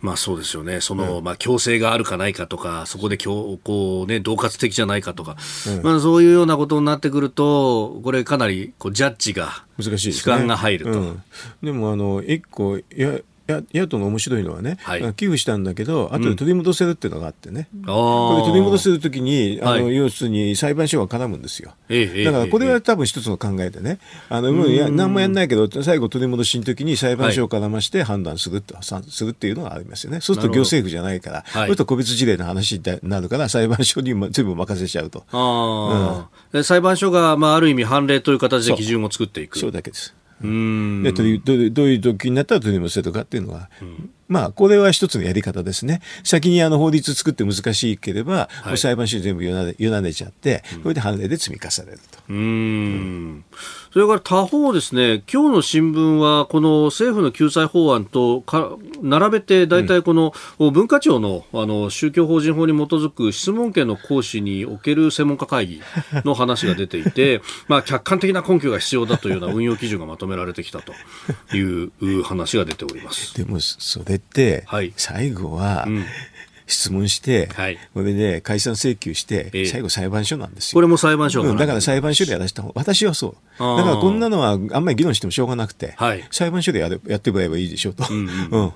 まあそうですよね。その、うん、まあ強制があるかないかとか、そこでこうね、恫喝的じゃないかとか、うん、まあそういうようなことになってくると、これかなりこうジャッジが、難しい時間が入ると。うん、でもあの、一個、いや、や野党の面白いのはね、はい、寄付したんだけど、後で取り戻せるっていうのがあってね、うん、これ取り戻せるときに、あの、はい、要するに裁判所が絡むんですよ。ええ、だからこれは多分一つの考えでね、あのもうや何もやんないけど、最後取り戻しのときに裁判所を絡まして判断すると、はい、するっていうのがありますよね。そうすると行政府じゃないから、そうすると個別事例の話になるから、裁判所に全部任せちゃうと。あうん、裁判所が、まあ、ある意味判例という形で基準を作っていく。そうだけです。うんでどういうどういう時になったら取り戻せとかっていうのは、うん、まあ、これは一つのやり方ですね。先にあの法律作って難しければ、はい、裁判所に全部委ねちゃって、うん、これで判例で積み重ねると。うん。それから他方ですね、今日の新聞は、この政府の救済法案とか並べて、大体この文化庁のあの宗教法人法に基づく質問権の行使における専門家会議の話が出ていて、まあ、客観的な根拠が必要だというような運用基準がまとめられてきたという話が出ております。でも、それって、最後は、うん質問して、はい、これで解散請求して、最後裁判所なんですよ。これも裁判所、うん、だから裁判所でやらせた方私はそう。だからこんなのはあんまり議論してもしょうがなくて、はい、裁判所でややってもらえばいいでしょうと。うん、うん。うん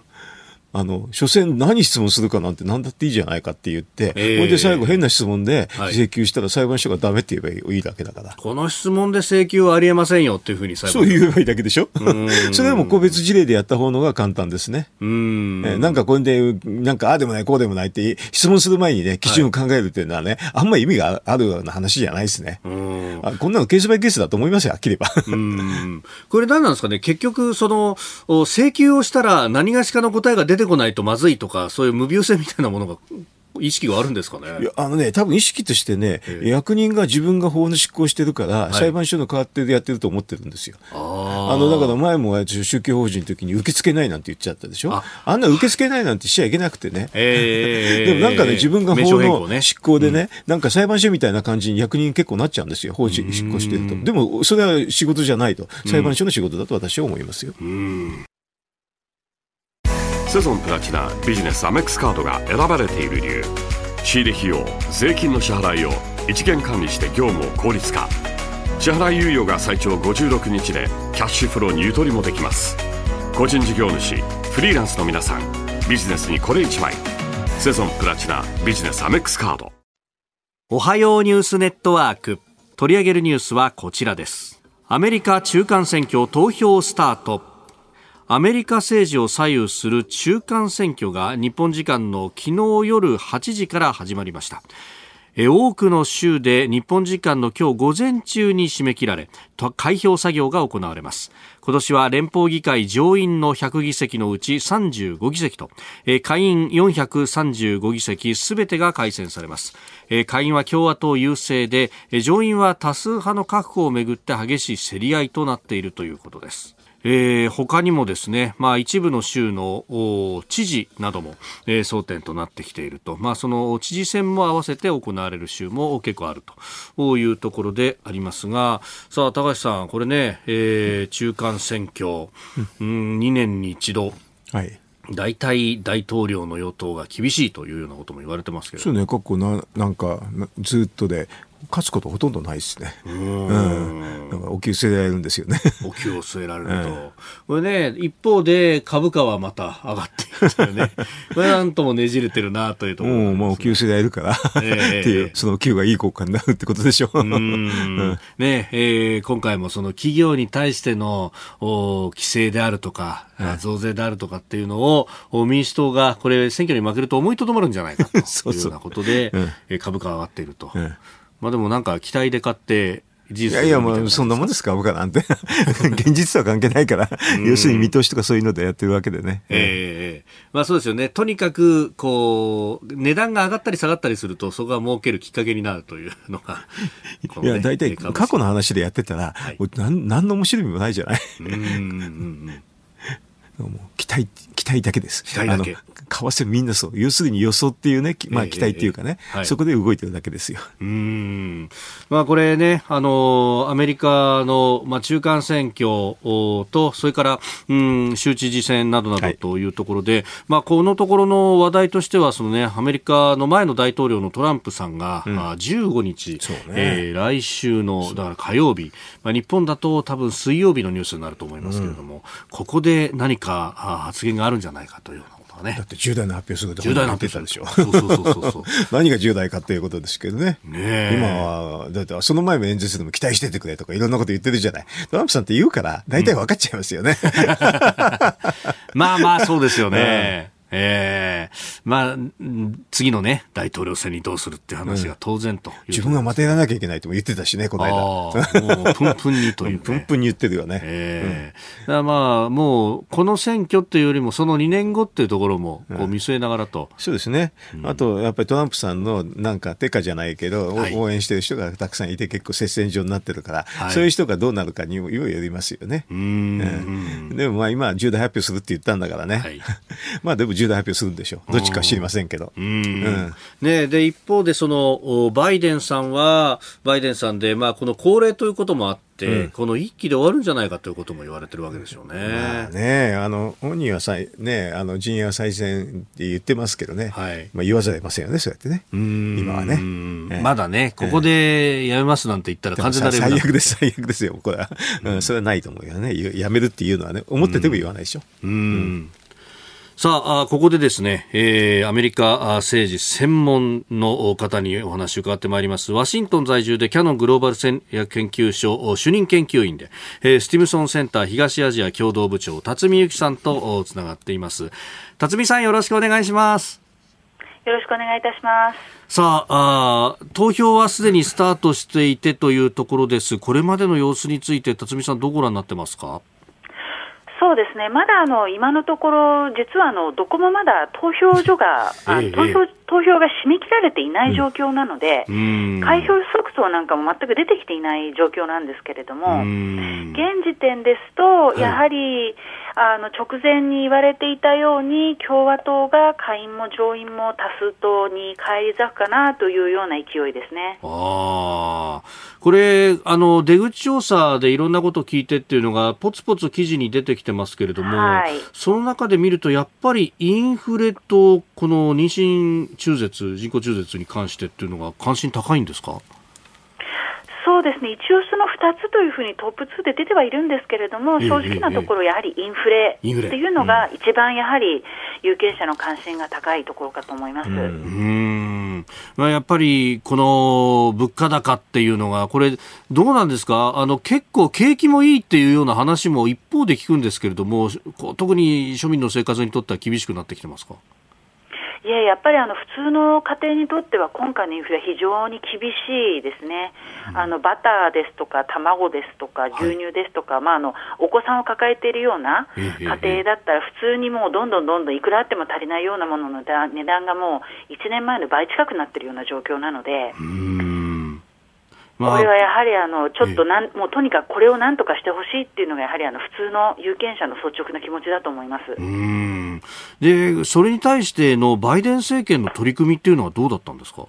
あの、所詮何質問するかなんて何だっていいじゃないかって言って、えー、これで最後変な質問で請求したら裁判所がダメって言えばいいだけだから。この質問で請求はありえませんよっていうふうにそう言えばいいだけでしょ？それでも個別事例でやった方のが簡単ですね。うん、えー、なんかこれで、なんかああでもないこうでもないって質問する前にね、基準を考えるっていうのはね、はい、あんまり意味があるような話じゃないですね。うん。あこんなのケースバイケースだと思いますよ、はっきり言えば。うん。これ何なんですかね？結局、その、請求をしたら何がしかの答えが出てこないとまずいとか、そういう無病性みたいなものが意識があるんですかね？いやあのね、多分意識としてね、役人が自分が法の執行してるから、はい、裁判所の代わってでやってると思ってるんですよ。あのだから前も宗教法人の時に受け付けないなんて言っちゃったでしょ、あ。あんな受け付けないなんてしちゃいけなくてね、えー、でもなんかね、自分が法の執行でね、ねうん、なんか裁判所みたいな感じに役人結構なっちゃうんですよ、法人執行してると。でもそれは仕事じゃないと、裁判所の仕事だと私は思いますよ。うんセゾンプラチナビジネスアメックスカードが選ばれている理由。仕入れ費用税金の支払いを一元管理して業務を効率化。支払い猶予が最長56日でキャッシュフローにゆとりもできます。個人事業主フリーランスの皆さんビジネスにこれ一枚。セゾンプラチナビジネスアメックスカード。おはようニュースネットワーク。取り上げるニュースはこちらです。アメリカ中間選挙投票スタート。アメリカ政治を左右する中間選挙が日本時間の昨日夜8時から始まりました。多くの州で日本時間の今日午前中に締め切られ開票作業が行われます。今年は連邦議会上院の100議席のうち35議席と下院435議席すべてが改選されます。下院は共和党優勢で上院は多数派の確保をめぐって激しい競り合いとなっているということです。えー、他にもですね、まあ、一部の州の知事なども、えー、争点となってきていると、まあ、その知事選も合わせて行われる州も結構あると。いうところでありますがさあ高橋さん、これね、えー、中間選挙、うん、2年に一度。はい。大体大統領の与党が厳しいというようなことも言われてますけどそうね、過去ななんかずっとで勝つことほとんどないですね。うん。だからお給据えられるんですよね。お給を据えられると。えー、これね、一方で株価はまた上がっているね。これなんともねじれてるなというところ、ね、もう、まあ、お給据えられるから、えー、っていう、そのお給がいい効果になるってことでしょう。うん。ねえー、今回もその企業に対してのお規制であるとか、増税であるとかっていうのを、民主党がこれ選挙に負けると思いとどまるんじゃないかというようなことで、そうそう株価が上がっていると。まあでもなんか期待で買って、いやいや、もうそんなもんですか、僕はなんて。現実とは関係ないから、要するに見通しとかそういうのでやってるわけでね。ええー、まあそうですよね。とにかく、こう、値段が上がったり下がったりすると、そこが儲けるきっかけになるというのが、ね、いや、大体過去の話でやってたら、はい、なん何の面白みもないじゃない？うんうんうん もう期待、期待だけです。期待だけ。為替みんなそう。要するに予想っていうね、まあ期待っていうかね、えーはい、そこで動いてるだけですよ。うん。まあこれね、あの、アメリカの、まあ中間選挙と、それから、うん、州知事選などなどというところで、はい、まあこのところの話題としては、そのね、アメリカの前の大統領のトランプさんが、うん、15日、ねえー、来週の、だから火曜日、まあ日本だと多分水曜日のニュースになると思いますけれども、うん、ここで何か発言があるんじゃないかというようなね。だって重大な発表すると重大な発表でしょ。そうそうそうそう 何が重大かっていうことですけどね。ね今は、だってその前も演説でも期待しててくれとかいろんなこと言ってるじゃない。トランプさんって言うから、大体分かっちゃいますよね。うん、まあまあ、そうですよね。ええー、まあ、次のね、大統領選にどうするっていう話が当然と、うん、自分がまたやらなきゃいけないとも言ってたしね、この間。もう、プンプンにという、ね、プンプンに言ってるよね。ええー。うん、まあ、もう、この選挙っていうよりも、その2年後っていうところも、こう見据えながらと、うん、そうですね。あと、やっぱりトランプさんの、なんか、テカじゃないけど、はい、応援してる人がたくさんいて、結構接戦場になってるから、はい、そういう人がどうなるかにもよりますよね。うん、でもまあ、今、重大発表するって言ったんだからね。はい、まあ、でも重大発表するんでしょう。どっちか知りませんけど。うん、ね、で一方でそのバイデンさんはバイデンさんで、まあ、この高齢ということもあって、うん、この一期で終わるんじゃないかということも言われてるわけですよね。まあ、ねあの本人は再、ね、あの陣営は再選って言ってますけどね、はい、まあ、言わざるを得ませんよね、そうやってね、今はね、まだね、ここでやめますなんて言ったら、完全な最悪です、最悪ですよ、これは、うん、それはないと思うよね、やめるっていうのはね、思ってても言わないでしょ。うんさあ、ここでですね、えー、アメリカ政治専門の方にお話を伺ってまいります。ワシントン在住でキャノングローバル戦略研究所主任研究員で、えー、スティムソンセンター東アジア共同部長、辰巳由紀さんとつながっています。辰巳さんよろしくお願いします。よろしくお願いいたします。さああ、投票はすでにスタートしていてというところです。これまでの様子について、辰巳さんどうご覧になってますか？そうですね、まだあの今のところ、実はあのどこもまだ投票所が、ええ、投票投票が締め切られていない状況なので、うん、開票速報なんかも全く出てきていない状況なんですけれども、現時点ですと、やはり、はいあの直前に言われていたように、共和党が下院も上院も多数党に返り咲くかなというような勢いですね。あこれあの、出口調査でいろんなことを聞いてっていうのが、ぽつぽつ記事に出てきてますけれども、はい、その中で見ると、やっぱりインフレとこの妊娠中絶、人工中絶に関してっていうのが関心高いんですか？そうですね、一応その2つというふうにトップ2で出てはいるんですけれども、正直なところ、やはりインフレっていうのが、一番やはり有権者の関心が高いところかと思います。うん。まあ、やっぱりこの物価高っていうのが、これ、どうなんですか、あの結構、景気もいいっていうような話も一方で聞くんですけれども、特に庶民の生活にとっては厳しくなってきてますか。いや、やっぱりあの普通の家庭にとっては今回のインフレは非常に厳しいですね、うん、あのバターですとか、卵ですとか、牛乳ですとか、はい、まあ、あのお子さんを抱えているような家庭だったら、普通にもうどんどんどんどんいくらあっても足りないようなものの値段がもう1年前の倍近くなっているような状況なので。これはやはりあのちょっとなん、もうとにかくこれをなんとかしてほしいっていうのが、やはりあの普通の有権者の率直な気持ちだと思います。でそれに対してのバイデン政権の取り組みっていうのはどうだったんですか？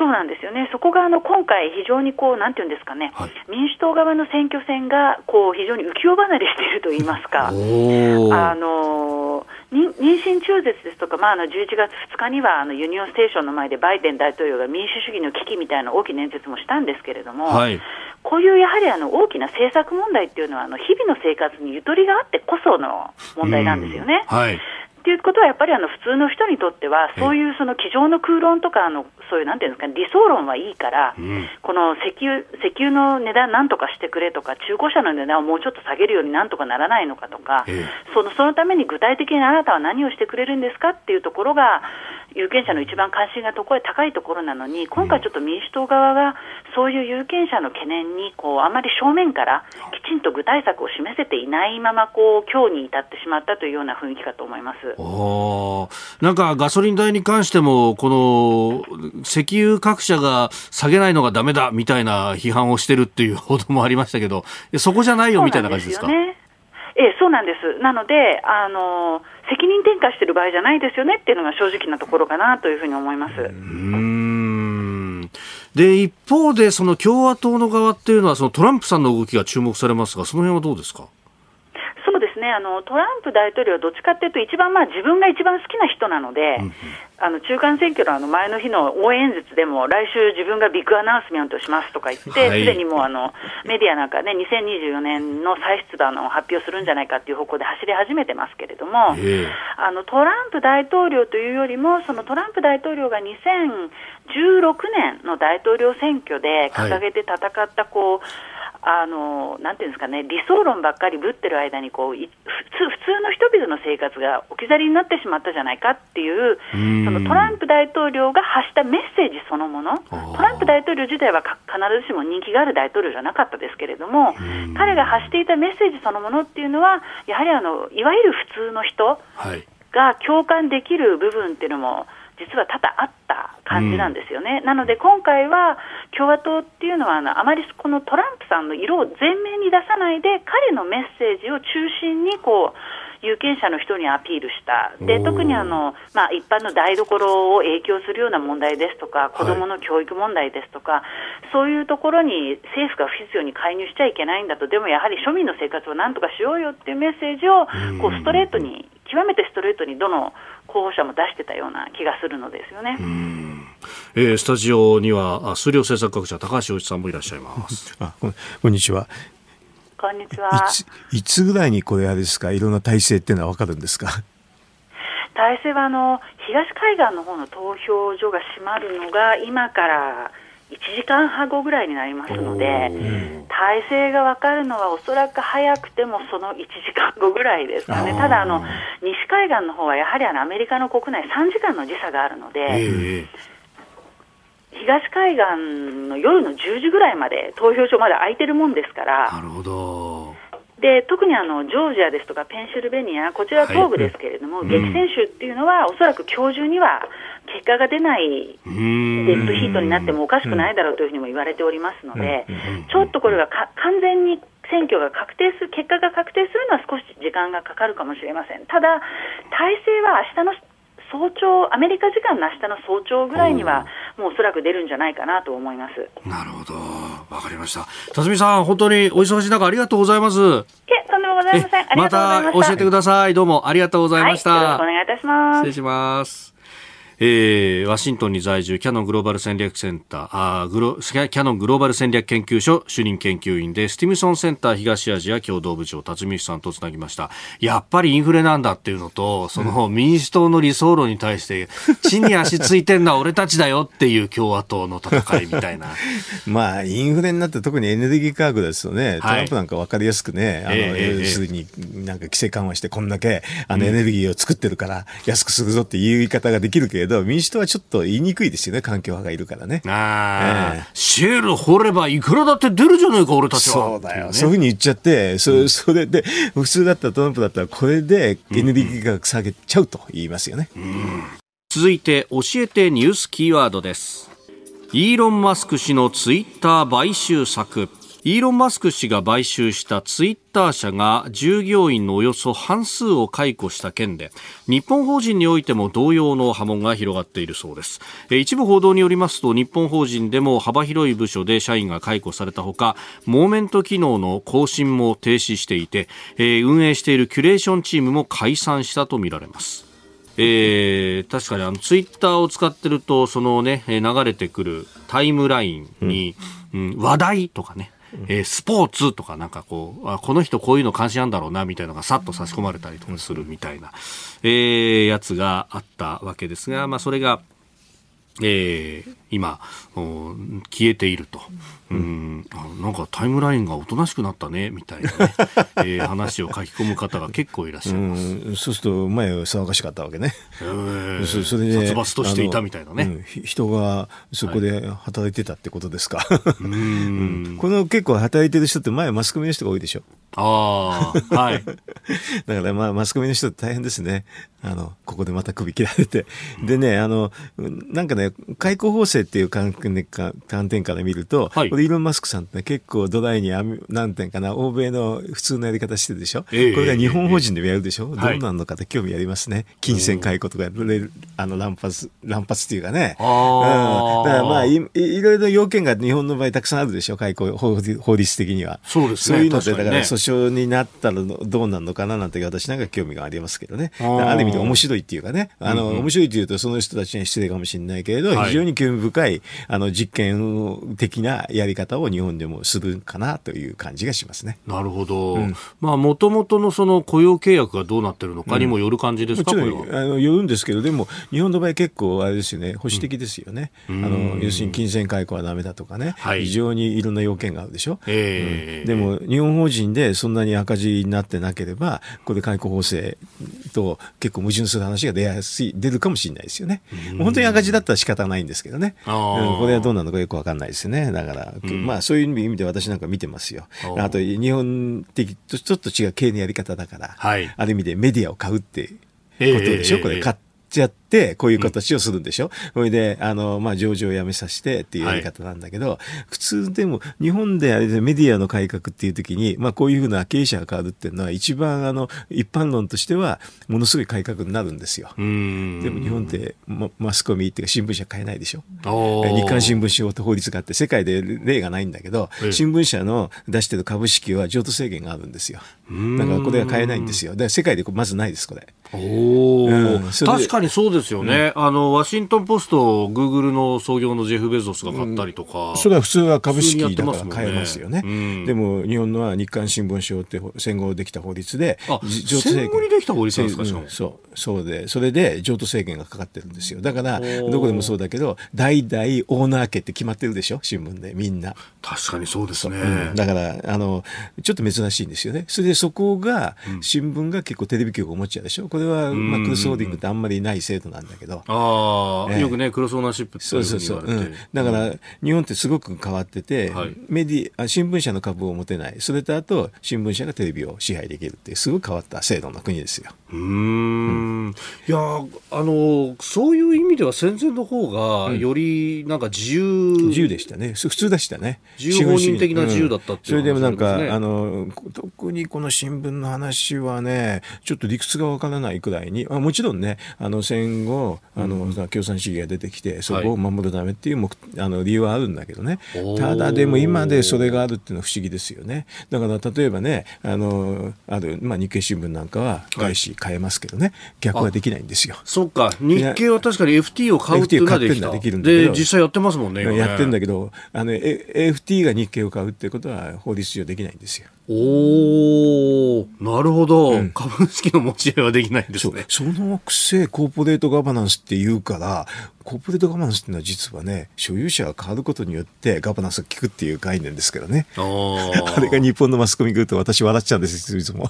そうなんですよね、そこがあの今回、非常にこうなんていうんですかね、はい、民主党側の選挙戦がこう非常に浮世離れしていると言いますか、あの妊娠中絶ですとか、まあ、あの11月2日にはあのユニオンステーションの前でバイデン大統領が民主主義の危機みたいな大きな演説もしたんですけれども、はい、こういうやはりあの大きな政策問題っていうのはあの日々の生活にゆとりがあってこその問題なんですよね。はいっていうことはやっぱりあの普通の人にとっては、そういうその机上の空論とかあの、そういうなんていうんですか、理想論はいいから、うん、この石油石油の値段なんとかしてくれとか、中古車の値段をもうちょっと下げるようになんとかならないのかとか、そのそのために具体的にあなたは何をしてくれるんですかっていうところが、有権者の一番関心が高いところなのに、今回ちょっと民主党側が、そういう有権者の懸念にこうあまり正面からきちんと具体策を示せていないままこう今日に至ってしまったというような雰囲気かと思いますなんかガソリン代に関しても、この石油各社が下げないのがだめだみたいな批判をしてるっていう報道もありましたけど、そこじゃないよみたいな感じですか？ええ、そうなんです。なので、あの責任転嫁してる場合じゃないですよねっていうのが正直なところかなというふうに思います。うんで一方で、その共和党の側っていうのは、そのトランプさんの動きが注目されますが、その辺はどうですか？ねあのトランプ大統領はどっちかというと、一番、まあ、自分が一番好きな人なので、うんあの中間選挙のあの前の日の応援演説でも、来週、自分がビッグアナウンスメントしますとか言って、す、で、にもうあのメディアなんかね、2024年の再出馬の発表するんじゃないかっていう方向で走り始めてますけれども、あのトランプ大統領というよりも、そのトランプ大統領が2016年の大統領選挙で掲げて戦ったこう、はいあのなんていうんですかね、理想論ばっかりぶってる間にこう普通、普通の人々の生活が置き去りになってしまったじゃないかっていう、そのトランプ大統領が発したメッセージそのもの、トランプ大統領自体は必ずしも人気がある大統領じゃなかったですけれども、彼が発していたメッセージそのものっていうのは、やはりあのいわゆる普通の人が共感できる部分っていうのも、実は多々あった感じなんですよね、うん、なので今回は共和党っていうのはあのあまりこのトランプさんの色を前面に出さないで彼のメッセージを中心にこう有権者の人にアピールした、で特にあの、まあ、一般の台所を影響するような問題ですとか、子どもの教育問題ですとか、はい、そういうところに政府が不必要に介入しちゃいけないんだと、でもやはり庶民の生活をなんとかしようよっていうメッセージをこうストレートに、極めてストレートにどの候補者も出してたような気がするのですよね。えー、スタジオには数量政策学者高橋洋一さんもいらっしゃいます。あこんにちは。こんにちは。いついつぐらいにこれあれですか？いろんな体制っていうのはわかるんですか？体制はあの東海岸の方の投票所が閉まるのが今から1時間半後ぐらいになりますので、体制が分かるのはおそらく早くてもその1時間後ぐらいですかね、ただあの、西海岸の方はやはりあのアメリカの国内、3時間の時差があるので、えー、東海岸の夜の10時ぐらいまで投票所まで空いてるもんですから。なるほど。で特にあのジョージアですとかペンシルベニア、こちらは東部ですけれども、はい、激戦州っていうのは、おそらく今日中には結果が出ないデッドヒートになってもおかしくないだろうというふうにも言われておりますので、ちょっとこれが完全に選挙が確定する、結果が確定するのは少し時間がかかるかもしれません。ただ、体制は明日の早朝、アメリカ時間の明日の早朝ぐらいには、もうおそらく出るんじゃないかなと思います。なるほど。わかりました。辰巳さん、本当にお忙しい中ありがとうございます。いえ、とんでもございません。また教えてください。どうもありがとうございました。はい、よろしくお願いいたします。失礼します。えー、ワシントンに在住キャノングローバル戦略センターあグロキャノングローバル戦略研究所主任研究員でスティムソンセンター東アジア共同部長辰巳さんとつなぎました。やっぱりインフレなんだっていうのとその民主党の理想論に対して地に足ついてんのは俺たちだよっていう共和党の戦いみたいな。まあインフレになって特にエネルギー価格ですよね、トランプなんか分かりやすくね、あの要するになんか規制緩和してこんだけあのエネルギーを作ってるから安くするぞっていう言い方ができるけれど民主党はちょっと言いにくいですよね、環境派がいるからね。ああ、えー、シェール掘ればいくらだって出るじゃないか、俺たちは。そうだよ、ね、そういうふうに言っちゃって、そそれで、普通だったらトランプだったら、これでエネルギー価格下げちゃうと言いますよね。うん、続いて、教えてニュースキーワードです。イーロン・マスク氏のツイッター買収策。イーロン・マスク氏が買収したツイッター社が従業員のおよそ半数を解雇した件で日本法人においても同様の波紋が広がっているそうです。一部報道によりますと日本法人でも幅広い部署で社員が解雇されたほかモーメント機能の更新も停止していて運営しているキュレーションチームも解散したとみられます。えー、確かにあのツイッターを使ってるとそのね流れてくるタイムラインに、うん、話題とかねえー、スポーツとかなんかこう、あこの人こういうの関心あるんだろうなみたいなのがさっと差し込まれたりとかするみたいな、えー、やつがあったわけですが、まあそれが、えー、今、消えていると。うん、なんかタイムラインがおとなしくなったねみたいなね、えー、話を書き込む方が結構いらっしゃいます。うそうすると前は騒がしかったわけね。えー、そそれで殺伐としていたみたいなね、うん、人がそこで働いてたってことですか。はい、うんこの結構働いてる人って前マスコミの人が多いでしょ。ああ、はい。だからまあマスコミの人大変ですね。あの、ここでまた首切られて。でね、あの、なんかね、解雇法制っていう観点から見ると、はい、イーロン・マスクさんって結構土台に、なんていうかな、欧米の普通のやり方してるでしょ？えー、これが日本法人でもやるでしょ？えー、どうなんのかって興味ありますね。金銭解雇とか、あの、乱発、乱発っていうかね。あうん、だからまあい、いろいろ要件が日本の場合たくさんあるでしょ？解雇法律的には。そうですね。そういうので、だから訴訟になったらどうなるのかななんて私なんか興味がありますけどね。ある意味で面白いっていうかね。あの、うんうん、面白いっていうとその人たちには失礼かもしれないけれど、はい、非常に興味深い、あの、実験的なやり方を日本でもするかなという感じがしますね。なるほど。うん、まあ、もともとのその雇用契約がどうなってるのかにもよる感じですか、うん、もちろん、あの、よるんですけど、でも、日本の場合結構あれですよね、保守的ですよね。うん、あの、要するに金銭解雇はダメだとかね、はい、非常にいろんな要件があるでしょ。えー、でも、日本法人でそんなに赤字になってなければ、これ解雇法制と結構矛盾する話が出やすい、出るかもしれないですよね。本当に赤字だったら仕方ないんですけどね。うん、これはどうなのかよくわかんないですよね。だから、うん、まあそういう意味で私なんか見てますよ。あと、日本的とちょっと違う経営のやり方だから、はい、ある意味でメディアを買うってことでしょ、えー、これ買っちゃって、こういう形をするんでしょ、そ、う、れ、で、あの、まあ、上場をやめさせてっていうやり方なんだけど、はい、普通でも、日本であれでメディアの改革っていう時に、まあ、こういうふうな経営者が変わるっていうのは、一番、あの、一般論としては、ものすごい改革になるんですよ。でも日本って、ま、マスコミっていうか新聞社買えないでしょ？日刊新聞使用と法律があって、世界で例がないんだけど、新聞社の出してる株式は譲渡制限があるんですよ。だからこれは買えないんですよ。で世界でまずないです、これ。おうん、確かにそうでですよね、うん、あのワシントン・ポストをグーグルの創業のジェフ・ベゾスが買ったりとか、うん、それは普通は株式だから買えますよね、ね、でも日本のは日刊新聞賞って戦後できた法律で戦後にできた法律なんですか、そうそうでそれで譲渡制限がかかってるんですよ。だからどこでもそうだけど代々オーナー家って決まってるでしょ？新聞でみんな。確かにそうですね、う。ん、だからあのちょっと珍しいんですよね。それでそこが、新聞が結構テレビ局を持っちゃうでしょ？これは、まあ、クロスホーディングってあんまりない制度なんだけど。ああ、えー、よくねクロスオーナーシップってそうそうそう、うん、だから、日本ってすごく変わってて、はい、メディあ新聞社の株を持てない。それとあと新聞社がテレビを支配できるってすごく変わった制度の国ですよ。うん、いやあのそういう意味では戦前の方がよりなんか自由、うん、自由でしたね。普通でしたね。自由放任的な自由だったっていう、うん、それでもなんか、あの特にこの新聞の話はねちょっと理屈がわからないくらいにあもちろんねあの戦後あの、うん、共産主義が出てきてそこを守るためっていう目、あの理由はあるんだけどね。ただでも今でそれがあるっていうのは不思議ですよね。だから例えばねあのある、まあ、日経新聞なんかは外資変えますけどね、はい、逆はできないんですよ。そうか。日経は確かに FT を買うっていうのはできたできるんだで実際やってますもんねやってるんだけどあの FT が日経を買うっていうことは法律上できないんですよおなるほど、うん、株式の持ち合いはできないんですね。そのくせコーポレートガバナンスっていうからコーポレートガバナンスっていうのは実はね所有者が変わることによってガバナンスが効くっていう概念ですけどね。あ れが日本のマスコミ来ると私笑っちゃうんですいつも。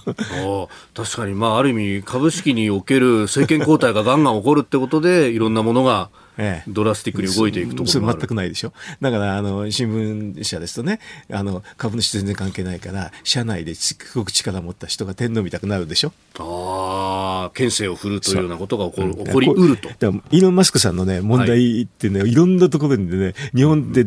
確かにまあある意味株式における政権交代がガンガン起こるってことでいろんなものがええ、ドラスティックに動いていくところ全くないでしょ。だからあの新聞社ですとねあの株主全然関係ないから社内ですごく力を持った人が天皇見たくなるでしょ。ああ権勢を振るというようなことが起こる、起こりうると。イーロン・マスクさんのね問題ってね、はい、いろんなところにね日本で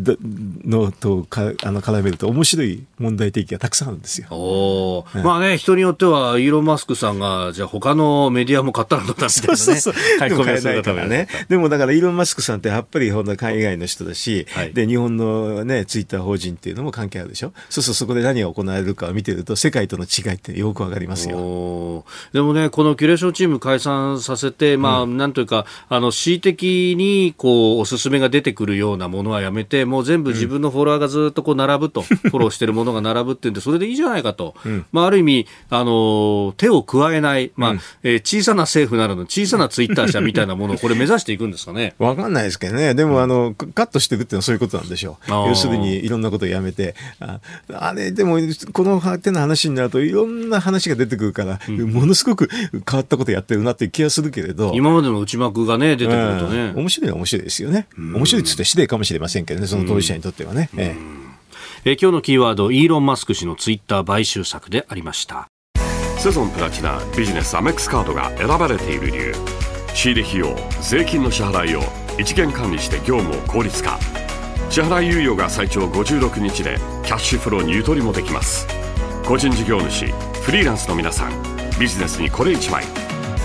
のとかあの絡めると面白い問題提起がたくさんあるんですよ、おまあね人によってはイーロン・マスクさんがじゃあ他のメディアも買ったらどうだみたいなね。そうそうそう。でも買えないからね。でもだからイーロン・マスクさんってやっぱりほん海外の人だし、はい、で日本のねツイッター法人っていうのも関係あるでしょ？そうそうそこで何が行われるかを見てると世界との違いってよくわかりますよ。でもねこのキュレーションチーム解散させてまあ、うん、なんというかあの恣意的にこうおすすめが出てくるようなものはやめてもう全部自分のフォロワーがずっとこう並ぶと、うん、フォローしてるものが並ぶっていうんでそれでいいじゃないかと、うん、まあある意味あの手を加えないまあ、えー、小さな政府ならぬ小さなツイッター社みたいなものをこれ目指していくんですかね。わかんないですけどねでもあのカットしていくっていうのはそういうことなんでしょう。要するにいろんなことをやめて、ああれでもこの手の話になるといろんな話が出てくるから、うん、ものすごく変わったことやってるなっていう気がするけれど。今までの内幕がね出てくるとね。面白いは面白いですよね。面白いっつって失礼かもしれませんけどね、その当事者にとってはね。ええー、今日のキーワードイーロン・マスク氏のツイッター買収策でありましたセゾンプラチナビジネスアメックスカードが選ばれている理由仕入れ費用税金の支払いを一元管理して業務を効率化。支払い猶予が最長56日でキャッシュフローにゆとりもできます。個人事業主フリーランスの皆さんビジネスにこれ1枚。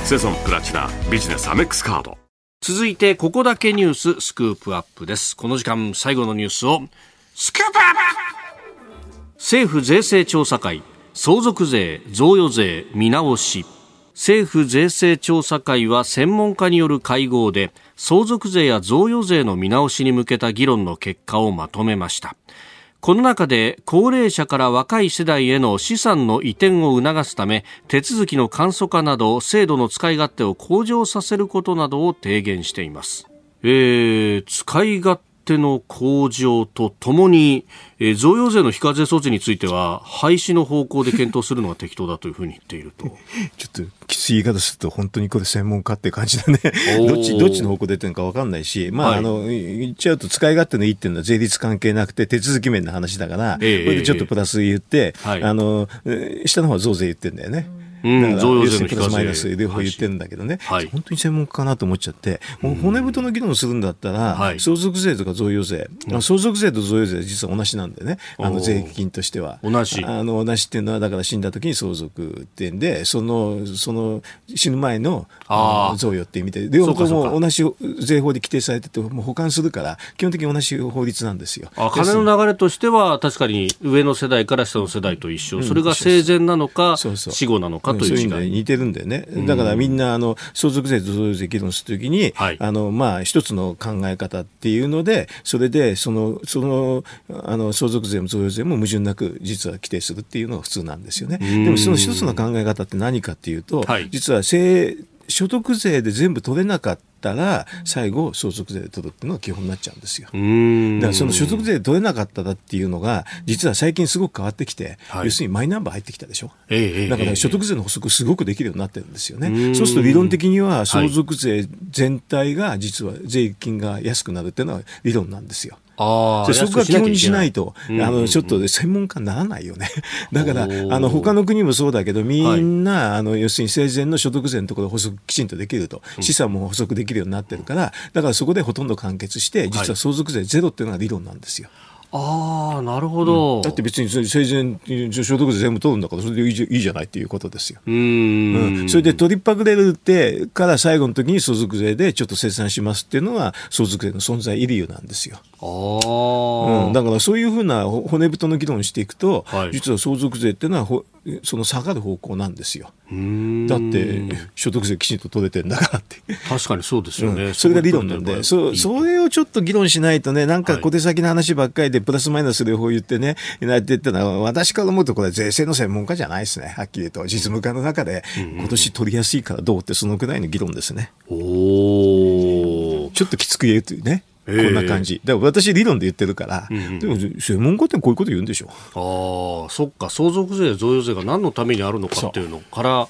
セゾンプラチナビジネスアメックスカード。続いてここだけニューススクープアップです。この時間最後のニュースをスクープアップ。政府税制調査会相続税贈与税見直し。政府税制調査会は専門家による会合で相続税や贈与税の見直しに向けた議論の結果をまとめました。この中で高齢者から若い世代への資産の移転を促すため手続きの簡素化など制度の使い勝手を向上させることなどを提言しています、えー、使い勝手の向上とともに、えー、贈与税の非課税措置については廃止の方向で検討するのが適当だというふうに言っていると。ちょっときつい言い方すると本当にこれ専門家って感じだね。どっちどっちの方向でってるのか分かんないし、まあ、はい、あの言っちゃうと使い勝手のいいっていうのは税率関係なくて手続き面の話だから、えー、これでちょっとプラス言って、えー、あの下の方は増税言ってんだよね。うん、贈与税。のプラスマイナス両方言ってるんだけどね、はい、本当に専門家かなと思っちゃって、もう骨太の議論するんだったら、はい、相続税とか贈与税、うん、相続税と贈与税は実は同じなんでね、あの税金としては。同じ。あの同じっていうのは、だから死んだ時に相続っていうんで、その、その死ぬ前の贈与って意味で、両方とも同じ税法で規定されてて、もう保管するから、基本的に同じ法律なんですよ。あ金の流れとしては、確かに上の世代から下の世代と一緒、それが生前なのか、そうそう。死後なのかかというそういう意味で似てるんだよね。だからみんな、あの、相続税と相続税議論するときに、はい、あの、まあ、一つの考え方っていうので、それで、その、その、あの、相続税も贈与税も矛盾なく、実は規定するっていうのが普通なんですよね。でも、その一つの考え方って何かっていうと、はい、実は性、所得税で全部取れなかったら、最後、相続税で取るっていうのが基本になっちゃうんですよ。だからその所得税で取れなかっただっていうのが、実は最近すごく変わってきて、はい、要するにマイナンバー入ってきたでしょ？ええ、だから所得税の補足すごくできるようになってるんですよね。そうすると理論的には相続税全体が実は税金が安くなるっていうのは理論なんですよ。あそこは基本にしないと、あの、ちょっと専門家にならないよね。だから、あの、他の国もそうだけど、みんな、あの、要するに生前の所得税のところ補足きちんとできると、資産も補足できるようになってるから、だからそこでほとんど完結して、実は相続税ゼロっていうのが理論なんですよ。ああ、なるほど、うん、だって別に生前所得税全部取るんだからそれでいいじゃいいじゃないっていうことですよ。うん。うん、それで取りっぱぐれるってから最後の時に相続税でちょっと生産しますっていうのが相続税の存在理由なんですよ。あうん、だからそういうふうな骨太の議論していくと、はい、実は相続税っていうのはその下がる方向なんですよ。だって所得税きちんと取れてるんだからって。確かにそうですよね、うん、それが理論なんでそそれをちょっと議論しないとねなんか小手先の話ばっかりでプラスマイナス両方言ってねなってったのは私から思うとこれ税制の専門家じゃないですね。はっきりと実務家の中で今年取りやすいからどうってそのくらいの議論ですね。おちょっときつく言うというね。こんな感じ。だから私理論で言ってるから、うんうん、でも専門家ってこういうこと言うんでしょ。ああ、そっか、相続税、贈与税が何のためにあるのかっていうのから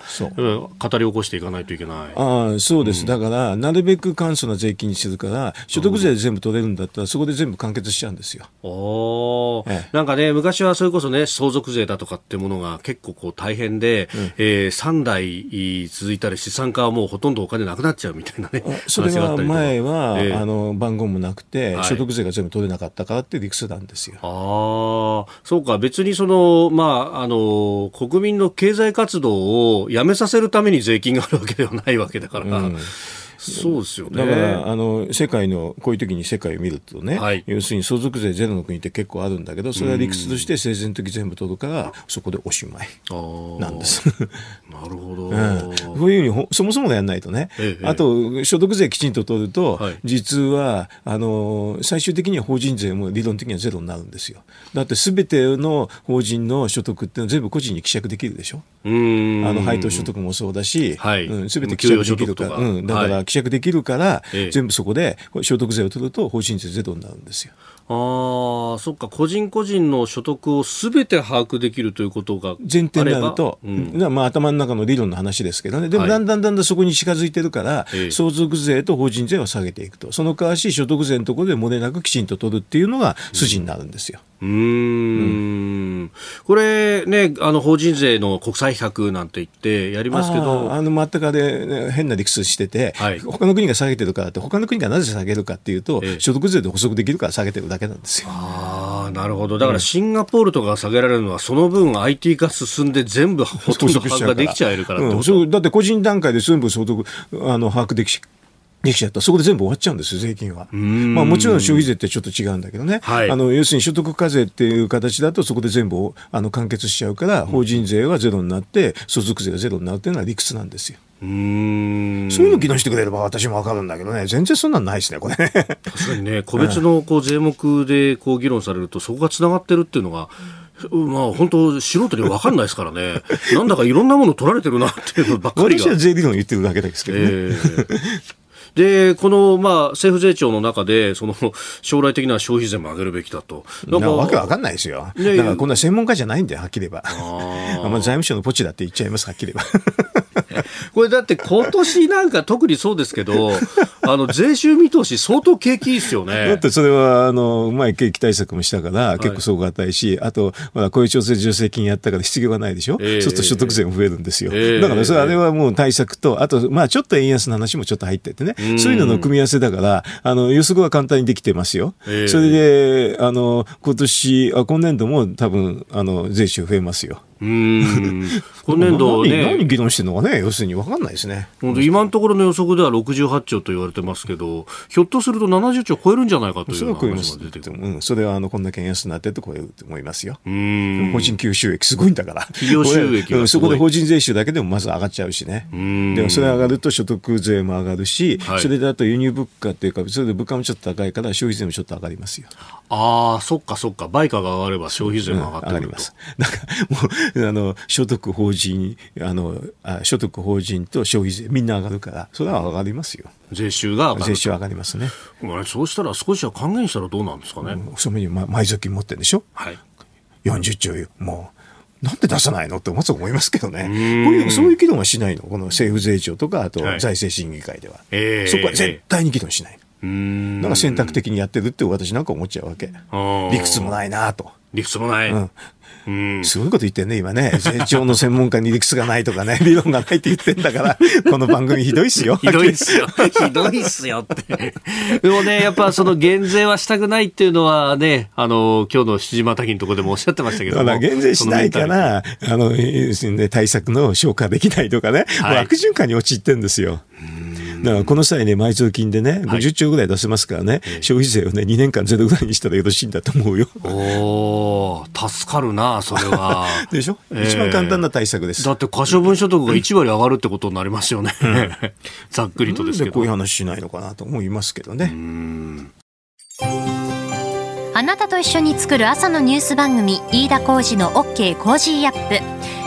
語り起こしていかないといけない。ああ、そうです。うん、だから、なるべく簡素な税金にするから、所得税全部取れるんだったら、そこで全部完結しちゃうんですよ。おええ、なんかね、昔はそれこそね、相続税だとかってものが結構こう大変で、うん、えー、3代続いたり資産家はもうほとんどお金なくなっちゃうみたいなね。それは前は、えー、あの、番号もなくて、はい、所得税が全部取れなかったからって理屈なんですよ。ああ、そうか、別にその、まあ、あの、国民の経済活動をやめさせるために税金があるわけではないわけだから。うんそうですよね。だから、あの、世界の、こういう時に世界を見るとね、はい、要するに相続税ゼロの国って結構あるんだけど、それは理屈として生前の時全部取るから、そこでおしまいなんです。なるほど、うん。こういうふうに、そもそもやらないとね、ええ、あと、所得税きちんと取ると、はい、実は、あの、最終的には法人税も理論的にはゼロになるんですよ。だってすべての法人の所得っていうのは全部個人に希釈できるでしょ。うん。あの、配当所得もそうだし、はい、うん、すべて希釈できるから、うん、だから、希釈できるから、ええ、全部そこで所得税を取ると法人税ゼロになるんですよ。ああ、そっか、個人個人の所得をすべて把握できるということが前提になると、うん、まあ、頭の中の理論の話ですけどね、でもだんだんだんだんそこに近づいてるから、はい、相続税と法人税を下げていくと、その代わし所得税のところで漏れなくきちんと取るっていうのが筋になるんですよ。うん、うん。これね、あの法人税の国債比較なんて言ってやりますけど、あの全くで、ね、変な理屈してて、はい、他の国が下げてるからって、他の国がなぜ下げるかっていうと、ええ、所得税で補足できるから下げてるだけなんですよ。あなるほど、だからシンガポールとかが下げられるのは、その分 IT 化進んで、全部ほとんど把握ができちゃえるからうん、だって個人段階で全部所得あの把握できできちゃった。そこで全部終わっちゃうんですよ、税金は。まあもちろん消費税ってちょっと違うんだけどね。はい、あの、要するに所得課税っていう形だとそこで全部あの完結しちゃうから、法人税はゼロになって、相続税がゼロになるっていうのは理屈なんですよ。うんそういうの議論してくれれば私もわかるんだけどね、全然そんなんないですね、これね。確かにね、個別のこう税目でこう議論されると、そこがつながってるっていうのが、まあ本当、素人には分かんないですからね、なんだかいろんなもの取られてるなっていうのばっかりが。私は税理論言ってるだけですけどね。えーで、この、まあ、政府税調の中で、その、将来的な消費税も上げるべきだと。なんか、わけわかんないですよ。だから、こんな専門家じゃないんだよ、はっきり言えば。あ まあ、財務省のポチだって言っちゃいます、はっきり言えば。これだって今年なんか特にそうですけど、あの税収見通し、相当景気いいですよね。だってそれは、あの、うまい景気対策もしたから、結構総合いし、はい、あと、まあ、雇用調整助成金やったから失業がないでしょ、えー、そうすると所得税も増えるんですよ。えー、だから、それあれはもう対策と、あと、まあ、ちょっと円安の話もちょっと入っててね、そういうのの組み合わせだから、あの、予測は簡単にできてますよ。えー、それで、あの、今年、あ今年度も多分、あの、税収増えますよ。うん。今年度ね。何議論してるのかね要するに分かんないですね。今のところの予測では68兆と言われてますけどひょっとすると70兆超えるんじゃないかという話が出てくる、うん、それはあのこんな円安になってると超えると思いますよ。うん。法人給収益すごいんだから。企業収益がそこで法人税収だけでもまず上がっちゃうしね。でもそれ上がると所得税も上がるし、はい、それだと輸入物価っていうかそれで物価もちょっと高いから消費税もちょっと上がりますよ。ああそっかそっか。売価が上がれば消費税も上がってくると、うん、上がります。なんかもうあの所得法人あのあ所得法人と消費税みんな上がるからそれは上がりますよ。税収が税収上がりますね。そうしたら少しは還元したらどうなんですかね、うん、そのに埋蔵金持ってるんでしょ？はい。40兆もうなんで出さないの？ってまず思いますけどね、こういうそういう議論はしないの、この政府税調とか、あと財政審議会では、はいえ。ー、そこは絶対に議論しない。だから選択的にやってるって私なんか思っちゃうわけ。理屈もないなと。理屈もない。うんすごいこと言ってんね、今ね。税調の専門家に理屈がないとかね、理論がないって言ってんだから、この番組ひどいっすよ。ひどいっすよ。ひどいっすよって。でもね、やっぱその減税はしたくないっていうのはね、あの、今日の七島滝のところでもおっしゃってましたけども。減税しないから、あの、対策の消化できないとかね、はい、悪循環に陥ってんですよ。だからこの際ね、埋蔵金でね、50兆ぐらい出せますからね、はい、消費税をね、2年間ゼロぐらいにしたらよろしいんだと思うよ。お助かるな、それは。でしょ、えー、一番簡単な対策です。だって可処分所得が1割上がるってことになりますよね。ざっくりとですけど。こういう話しないのかなと思いますけどね。あなたと一緒に作る朝のニュース番組飯田浩二の OK コージーアップ